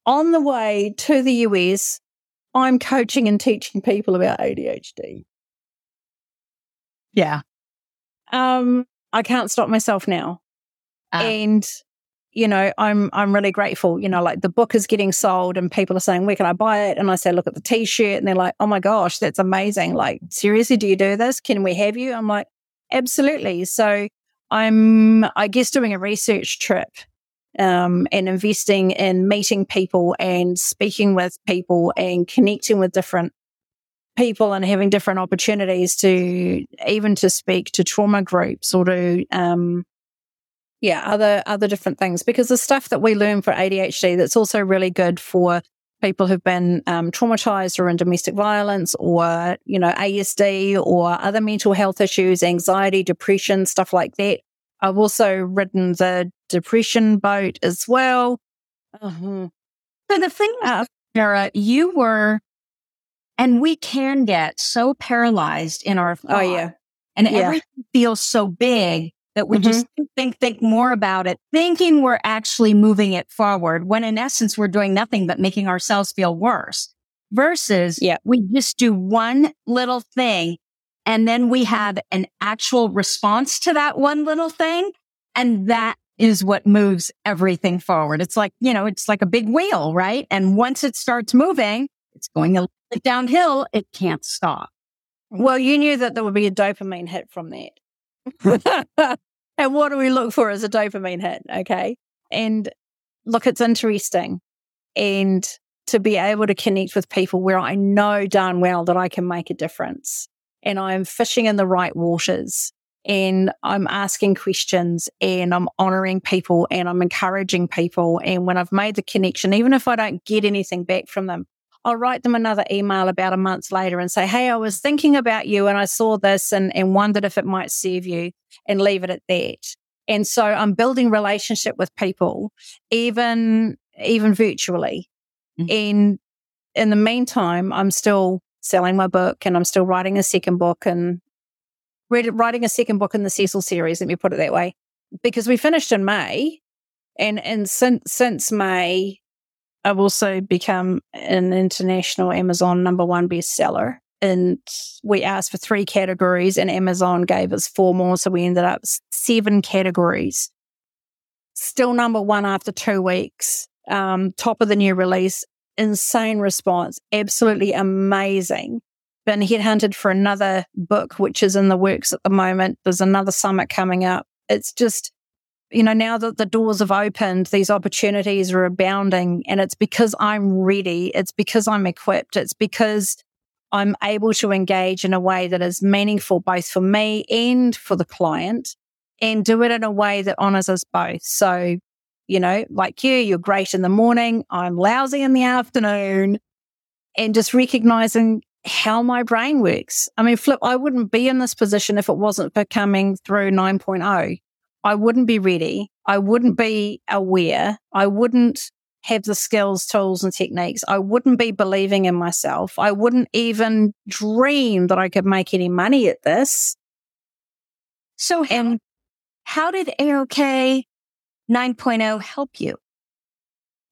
B: on the way to the US, I'm coaching and teaching people about ADHD.
A: Yeah.
B: Um, I can't stop myself now. Uh, and you know, I'm I'm really grateful. You know, like the book is getting sold and people are saying, Where can I buy it? And I say, Look at the t-shirt, and they're like, Oh my gosh, that's amazing. Like, seriously, do you do this? Can we have you? I'm like, Absolutely. So I'm I guess doing a research trip um, and investing in meeting people and speaking with people and connecting with different people and having different opportunities to even to speak to trauma groups or to um, yeah other other different things because the stuff that we learn for ADHD that's also really good for people who've been um, traumatized or in domestic violence or you know ASD or other mental health issues anxiety depression stuff like that I've also ridden the depression boat as well.
A: Uh-huh. So the thing, uh, Sarah, you were, and we can get so paralyzed in our thought,
B: oh yeah,
A: and yeah. everything feels so big that we mm-hmm. just think think more about it, thinking we're actually moving it forward, when in essence we're doing nothing but making ourselves feel worse. Versus,
B: yeah.
A: we just do one little thing and then we have an actual response to that one little thing. And that is what moves everything forward. It's like, you know, it's like a big wheel, right? And once it starts moving, it's going a little downhill. It can't stop.
B: Well, you knew that there would be a dopamine hit from that. and what do we look for as a dopamine hit? Okay. And look, it's interesting. And to be able to connect with people where I know darn well that I can make a difference and I'm fishing in the right waters and I'm asking questions and I'm honoring people and I'm encouraging people. And when I've made the connection, even if I don't get anything back from them, I'll write them another email about a month later and say, Hey, I was thinking about you and I saw this and, and wondered if it might serve you and leave it at that. And so I'm building relationship with people, even, even virtually. Mm-hmm. And in the meantime, I'm still selling my book and I'm still writing a second book and writing a second book in the Cecil series. Let me put it that way, because we finished in May, and and since since May, I've also become an international Amazon number one bestseller. And we asked for three categories, and Amazon gave us four more, so we ended up seven categories. Still number one after two weeks. Um, top of the new release. Insane response. Absolutely amazing been headhunted for another book, which is in the works at the moment. There's another summit coming up. It's just, you know, now that the doors have opened, these opportunities are abounding and it's because I'm ready. It's because I'm equipped. It's because I'm able to engage in a way that is meaningful both for me and for the client and do it in a way that honors us both. So, you know, like you, you're great in the morning. I'm lousy in the afternoon and just recognizing how my brain works. I mean, flip, I wouldn't be in this position if it wasn't for coming through 9.0. I wouldn't be ready. I wouldn't be aware. I wouldn't have the skills, tools and techniques. I wouldn't be believing in myself. I wouldn't even dream that I could make any money at this.
A: So, and how did AOK 9.0 help you?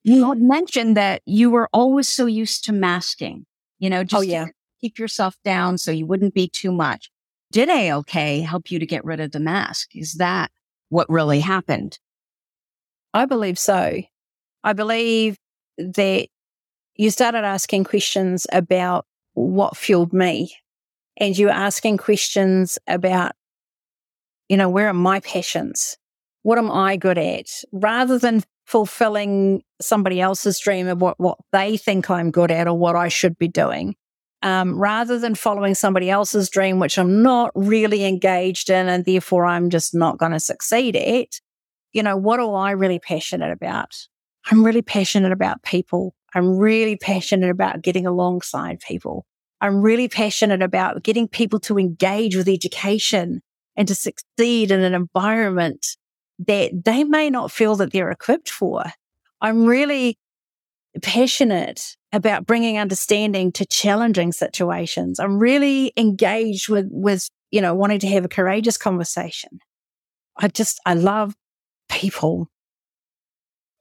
A: Hmm. You mentioned that you were always so used to masking, you know, oh, just
B: oh, yeah
A: keep yourself down so you wouldn't be too much. Did AOK help you to get rid of the mask? Is that what really happened?
B: I believe so. I believe that you started asking questions about what fueled me and you were asking questions about, you know, where are my passions? What am I good at? Rather than fulfilling somebody else's dream of what, what they think I'm good at or what I should be doing, um, rather than following somebody else's dream, which I'm not really engaged in and therefore I'm just not going to succeed at, you know, what am I really passionate about? I'm really passionate about people. I'm really passionate about getting alongside people. I'm really passionate about getting people to engage with education and to succeed in an environment that they may not feel that they're equipped for. I'm really passionate about bringing understanding to challenging situations. I'm really engaged with, with, you know, wanting to have a courageous conversation. I just, I love people.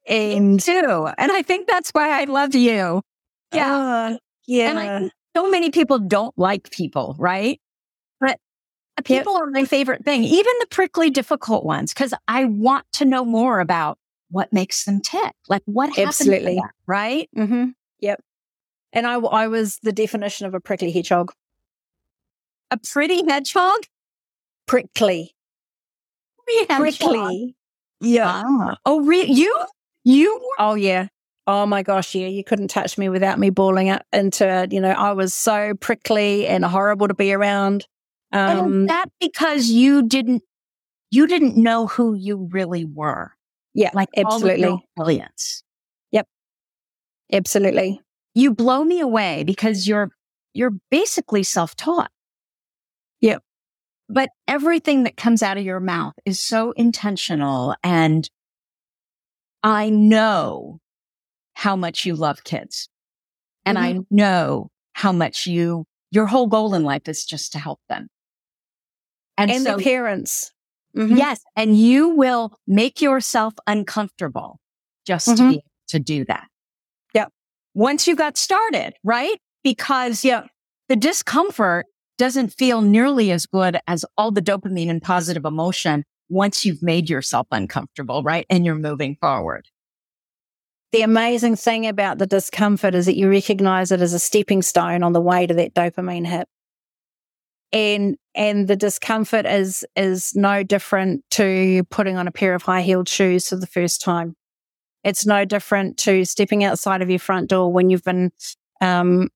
A: And too. And I think that's why I love you.
B: Yeah. Uh, yeah. And I,
A: so many people don't like people, right? But people yep. are my favorite thing, even the prickly, difficult ones, because I want to know more about what makes them tick. Like what happened Absolutely. Them, right?
B: Mm-hmm. Yep. And I, I was the definition of a prickly hedgehog.
A: A pretty hedgehog?
B: Prickly.
A: Prickly.
B: Yeah.
A: Ah. Oh, re- you? You?
B: Oh, yeah. Oh my gosh, yeah, you couldn't touch me without me balling up into, it. you know, I was so prickly and horrible to be around.
A: Um, and that because you didn't, you didn't know who you really were.
B: Yeah, like absolutely.
A: Brilliance.
B: Yep. Absolutely.
A: You blow me away because you're, you're basically self-taught.
B: Yep.
A: But everything that comes out of your mouth is so intentional. And I know how much you love kids. And mm-hmm. I know how much you, your whole goal in life is just to help them.
B: And, and so, the parents.
A: Mm-hmm. Yes. And you will make yourself uncomfortable just mm-hmm. to be to do that.
B: Yeah.
A: Once you got started, right? Because yeah, the discomfort doesn't feel nearly as good as all the dopamine and positive emotion once you've made yourself uncomfortable, right? And you're moving forward.
B: The amazing thing about the discomfort is that you recognize it as a stepping stone on the way to that dopamine hit and and the discomfort is is no different to putting on a pair of high heeled shoes for the first time. It's no different to stepping outside of your front door when you've been, um,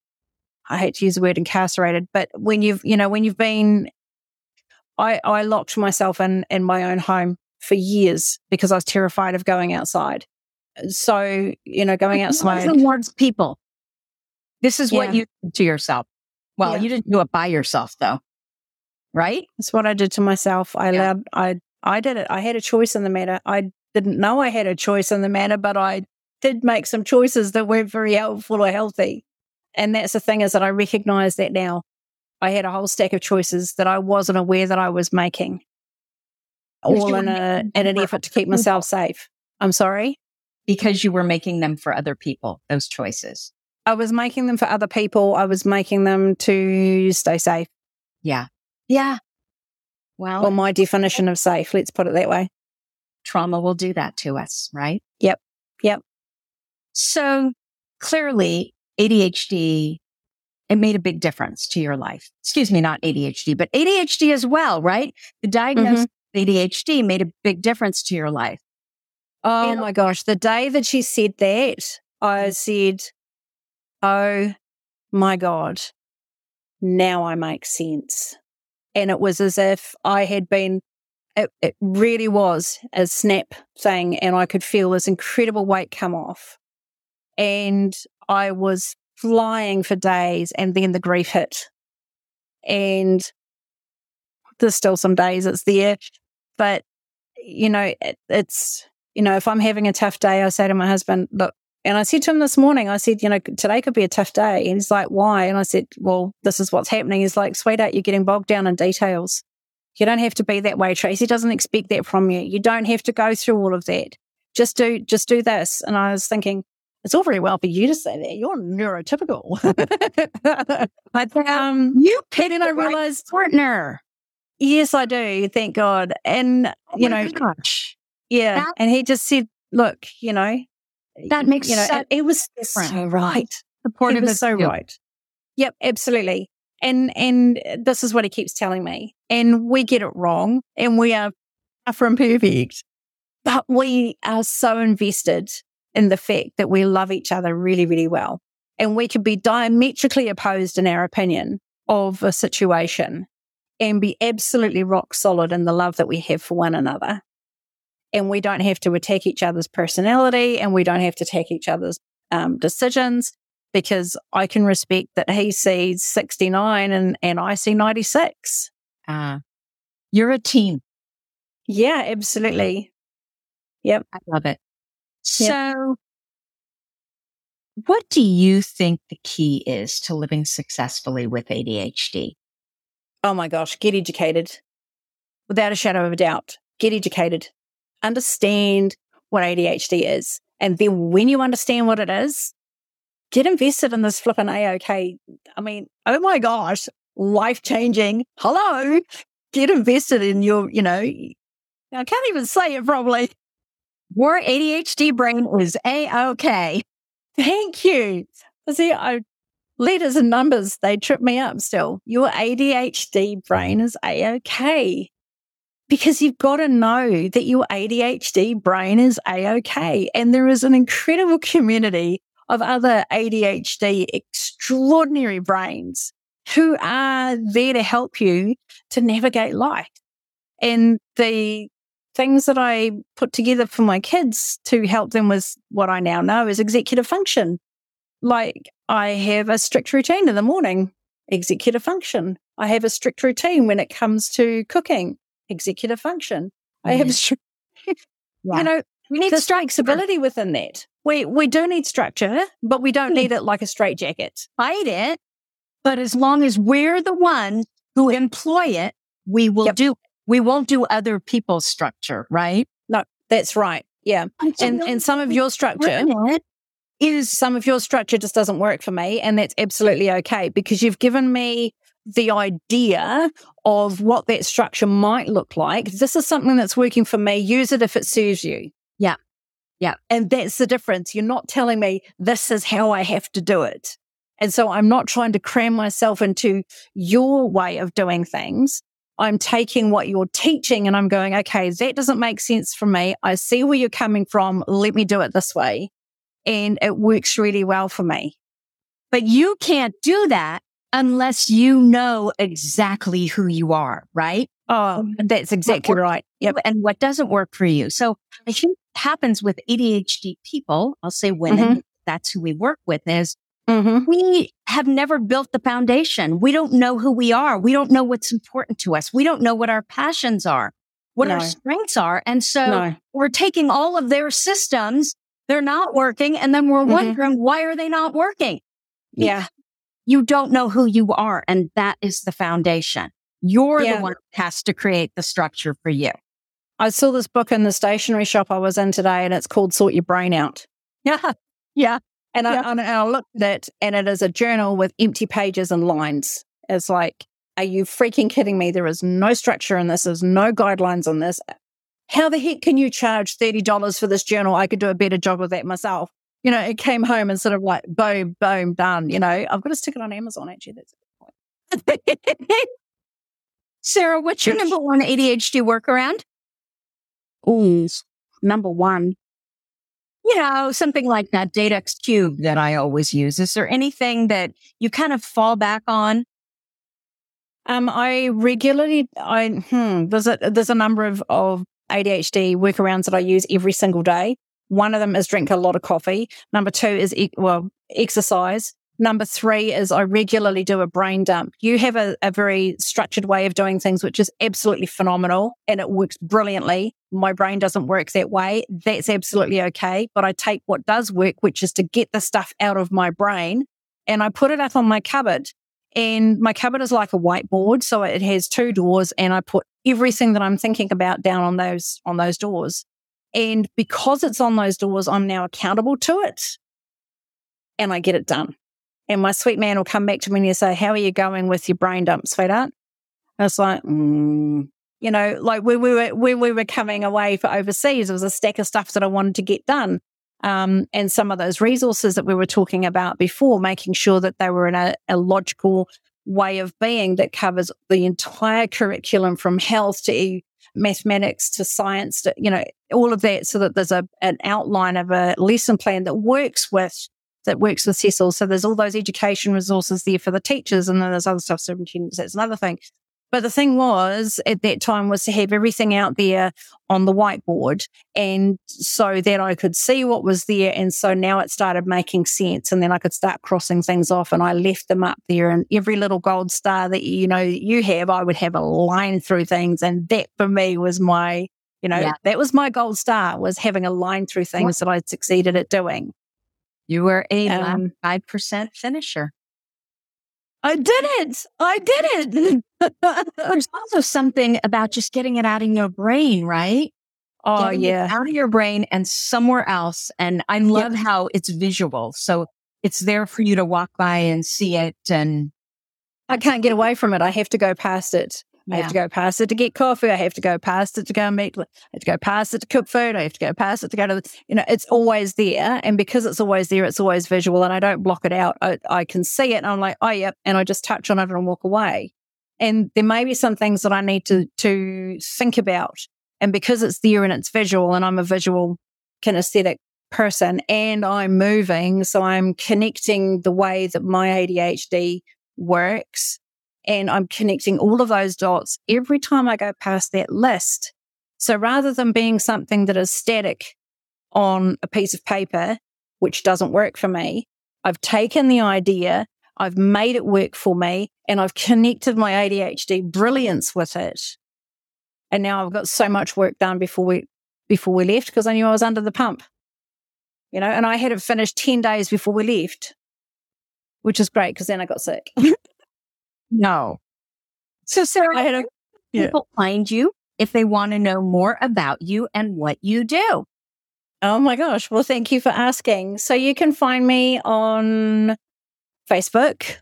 B: I hate to use the word incarcerated, but when you've, you know, when you've been I, I locked myself in, in my own home for years because I was terrified of going outside. So, you know, going outside.
A: towards people. This is what you did to yourself. Well, yeah. you didn't do it by yourself though. Right?
B: That's what I did to myself. I yeah. allowed, I, I did it. I had a choice in the matter. I didn't know I had a choice in the matter, but I did make some choices that weren't very helpful or healthy. And that's the thing is that I recognize that now. I had a whole stack of choices that I wasn't aware that I was making, all in a in an effort to keep myself safe. I'm sorry,
A: because you were making them for other people. Those choices.
B: I was making them for other people. I was making them to stay safe.
A: Yeah. Yeah.
B: Well, well, my definition of safe. Let's put it that way.
A: Trauma will do that to us, right?
B: Yep. Yep.
A: So clearly, ADHD it made a big difference to your life. Excuse me, not ADHD, but ADHD as well, right? The diagnosis mm-hmm. of ADHD made a big difference to your life.
B: Oh my gosh. The day that she said that, I said, Oh my God, now I make sense. And it was as if I had been, it, it really was a snap thing, and I could feel this incredible weight come off. And I was flying for days and then the grief hit. And there's still some days it's there, but you know, it, it's, you know, if I'm having a tough day, I say to my husband, look, and I said to him this morning, I said, you know, today could be a tough day. And he's like, why? And I said, well, this is what's happening. He's like, sweetheart, you're getting bogged down in details. You don't have to be that way. Tracy doesn't expect that from you. You don't have to go through all of that. Just do, just do this. And I was thinking, it's all very well for you to say that. You're neurotypical.
A: but um, you picked and I realized
B: partner. Yes, I do. Thank God. And oh you know,
A: gosh.
B: yeah. And he just said, "Look, you know,
A: that makes you know, so
B: it was
A: different.
B: so right.
A: Supportive
B: it was so you. right. Yep, absolutely. And and this is what he keeps telling me. And we get it wrong, and we are far from perfect, but we are so invested in the fact that we love each other really, really well. And we could be diametrically opposed in our opinion of a situation and be absolutely rock solid in the love that we have for one another. And we don't have to attack each other's personality and we don't have to attack each other's um, decisions because I can respect that he sees 69 and, and I see 96.
A: Ah, uh, you're a team.
B: Yeah, absolutely. Yep.
A: I love it. So, what do you think the key is to living successfully with ADHD?
B: Oh my gosh, get educated. Without a shadow of a doubt, get educated. Understand what ADHD is. And then when you understand what it is, get invested in this flipping AOK. I mean, oh my gosh, life changing. Hello. Get invested in your, you know, I can't even say it probably.
A: Your ADHD brain is A-OK.
B: Thank you. See, I, letters and numbers, they trip me up still. Your ADHD brain is A-OK. Because you've got to know that your ADHD brain is A-OK. And there is an incredible community of other ADHD extraordinary brains who are there to help you to navigate life. And the things that I put together for my kids to help them with what I now know is executive function. Like I have a strict routine in the morning, executive function. I have a strict routine when it comes to cooking, executive function. Mm-hmm. I have a yeah. you know, we need the flexibility within that. We, we do need structure, but we don't need it like a straitjacket.
A: Fight it. But as long as we're the one who employ it, we will yep. do it we won't do other people's structure, right?
B: No, that's right. Yeah. And, and some of your structure is some of your structure just doesn't work for me. And that's absolutely okay because you've given me the idea of what that structure might look like. This is something that's working for me. Use it if it serves you.
A: Yeah. Yeah.
B: And that's the difference. You're not telling me this is how I have to do it. And so I'm not trying to cram myself into your way of doing things. I'm taking what you're teaching and I'm going, okay, that doesn't make sense for me. I see where you're coming from. Let me do it this way. And it works really well for me.
A: But you can't do that unless you know exactly who you are, right?
B: Oh, that's exactly right.
A: Yep. And what doesn't work for you. So I think happens with ADHD people, I'll say women, mm-hmm. that's who we work with is mm-hmm. we have never built the foundation. We don't know who we are. We don't know what's important to us. We don't know what our passions are, what no. our strengths are. And so no. we're taking all of their systems. They're not working. And then we're mm-hmm. wondering, why are they not working?
B: Yeah.
A: You don't know who you are. And that is the foundation. You're yeah. the one that has to create the structure for you.
B: I saw this book in the stationery shop I was in today and it's called Sort Your Brain Out.
A: Yeah. Yeah.
B: And, yeah. I, and I looked at it and it is a journal with empty pages and lines. It's like, are you freaking kidding me? There is no structure in this. There's no guidelines on this. How the heck can you charge $30 for this journal? I could do a better job with that myself. You know, it came home and sort of like, boom, boom, done. You know, I've got to stick it on Amazon actually. That's a good
A: point. Sarah, what's your number one ADHD workaround?
B: Ooh, number one.
A: You know, something like that Data-X Cube that I always use. Is there anything that you kind of fall back on?
B: Um, I regularly, I, hmm, there's a, there's a number of, of ADHD workarounds that I use every single day. One of them is drink a lot of coffee. Number two is, well, exercise. Number three is I regularly do a brain dump. You have a, a, very structured way of doing things, which is absolutely phenomenal and it works brilliantly. My brain doesn't work that way. That's absolutely okay. But I take what does work, which is to get the stuff out of my brain and I put it up on my cupboard. And my cupboard is like a whiteboard. So it has two doors and I put everything that I'm thinking about down on those, on those doors. And because it's on those doors, I'm now accountable to it and I get it done. And my sweet man will come back to me and say, How are you going with your brain dump, sweetheart? I was like, mm. You know, like when we were when we were coming away for overseas, there was a stack of stuff that I wanted to get done. Um, and some of those resources that we were talking about before, making sure that they were in a, a logical way of being that covers the entire curriculum from health to mathematics to science to, you know, all of that so that there's a, an outline of a lesson plan that works with that works with Cecil. So there's all those education resources there for the teachers, and then there's other stuff, superintendents. That's another thing. But the thing was at that time was to have everything out there on the whiteboard and so that I could see what was there. And so now it started making sense and then I could start crossing things off and I left them up there and every little gold star that, you know, you have, I would have a line through things. And that for me was my, you know, yeah. that was my gold star was having a line through things what? that I'd succeeded at doing.
A: You were a um, 5% finisher.
B: I did it. I did it.
A: There's also something about just getting it out of your brain, right?
B: Oh, getting yeah.
A: out of your brain and somewhere else. And I love yep. how it's visual. So it's there for you to walk by and see it. And
B: I can't get away from it. I have to go past it. Yeah. I have to go past it to get coffee. I have to go past it to go and meet. I have to go past it to cook food. I have to go past it to go to, the, you know, it's always there. And because it's always there, it's always visual and I don't block it out. I, I can see it and I'm like, oh, yep. And I just touch on it and walk away. And there may be some things that I need to, to think about. And because it's there and it's visual and I'm a visual kinesthetic person and I'm moving, so I'm connecting the way that my ADHD works and I'm connecting all of those dots every time I go past that list. So rather than being something that is static on a piece of paper, which doesn't work for me, I've taken the idea, I've made it work for me, and I've connected my ADHD brilliance with it. And now I've got so much work done before we, before we left because I knew I was under the pump. You know, and I had it finished 10 days before we left, which is great because then I got sick.
A: No. So, Sarah, I had a, yeah. people find you if they want to know more about you and what you do?
B: Oh my gosh. Well, thank you for asking. So you can find me on Facebook.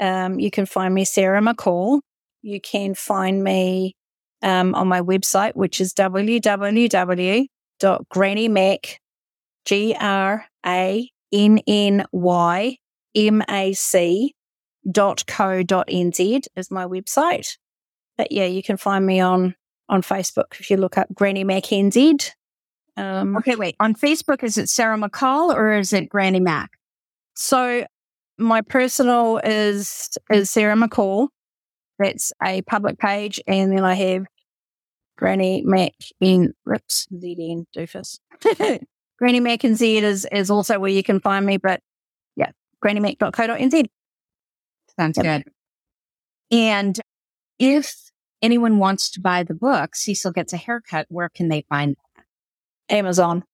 B: Um, you can find me Sarah McCall. You can find me um, on my website, which is www.grannymac, G R A N N Y M A C grannymac.co.nz is my website. But yeah, you can find me on, on Facebook if you look up Granny Mac NZ.
A: Um, okay, wait. On Facebook, is it Sarah McCall or is it Granny Mac?
B: So My personal is is Sarah McCall. That's a public page, and then I have Granny Mac in Rips ZN Doofus. Granny Mac and Z is is also where you can find me, but yeah, grannymac.co.nz.
A: Sounds yep. good. And if anyone wants to buy the book, Cecil Gets a Haircut, where can they find that?
B: Amazon.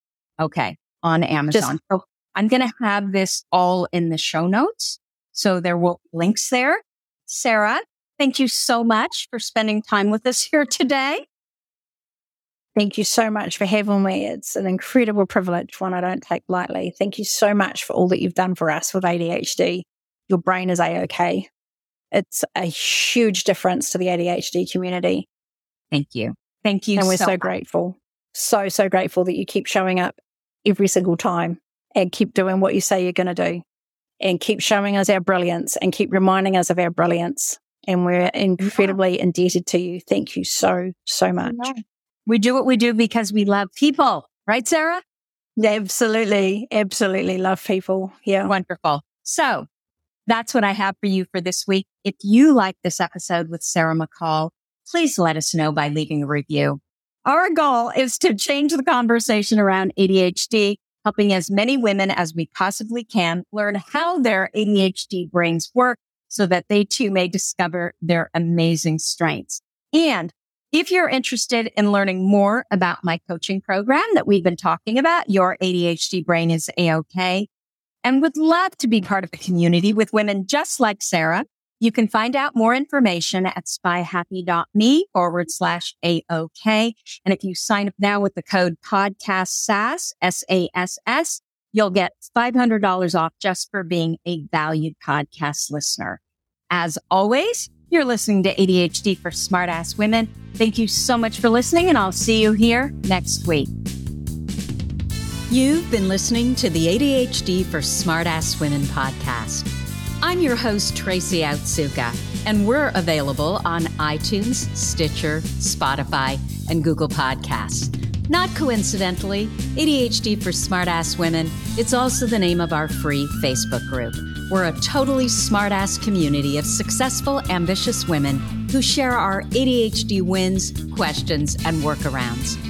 A: Okay. On Amazon. Just, so I'm going to have this all in the show notes. So there will be links there. Sarah, thank you so much for spending time with us here today.
B: Thank you so much for having me. It's an incredible privilege, one I don't take lightly. Thank you so much for all that you've done for us with ADHD. Your brain is A OK. It's a huge difference to the ADHD community.
A: Thank you. Thank you.
B: And we're
A: so,
B: so grateful. So, so grateful that you keep showing up every single time and keep doing what you say you're going to do and keep showing us our brilliance and keep reminding us of our brilliance. And we're incredibly yeah. indebted to you. Thank you so, so much.
A: We do what we do because we love people, right, Sarah?
B: Absolutely. Absolutely love people. Yeah.
A: Wonderful. So that's what I have for you for this week. If you like this episode with Sarah McCall, please let us know by leaving a review. Our goal is to change the conversation around ADHD, helping as many women as we possibly can learn how their ADHD brains work so that they too may discover their amazing strengths. And if you're interested in learning more about my coaching program that we've been talking about, Your ADHD Brain is A-OK, and would love to be part of a community with women just like Sarah, you can find out more information at spyhappy.me forward slash AOK. And if you sign up now with the code podcast SAS, S-A-S-S, you'll get $500 off just for being a valued podcast listener. As always, you're listening to ADHD for Smartass Women. Thank you so much for listening, and I'll see you here next week.
C: You've been listening to the ADHD for Smartass Women podcast. I'm your host, Tracy Otsuka, and we're available on iTunes, Stitcher, Spotify, and Google Podcasts. Not coincidentally, ADHD for Smartass Women, it's also the name of our free Facebook group. We're a totally smartass community of successful, ambitious women who share our ADHD wins, questions, and workarounds.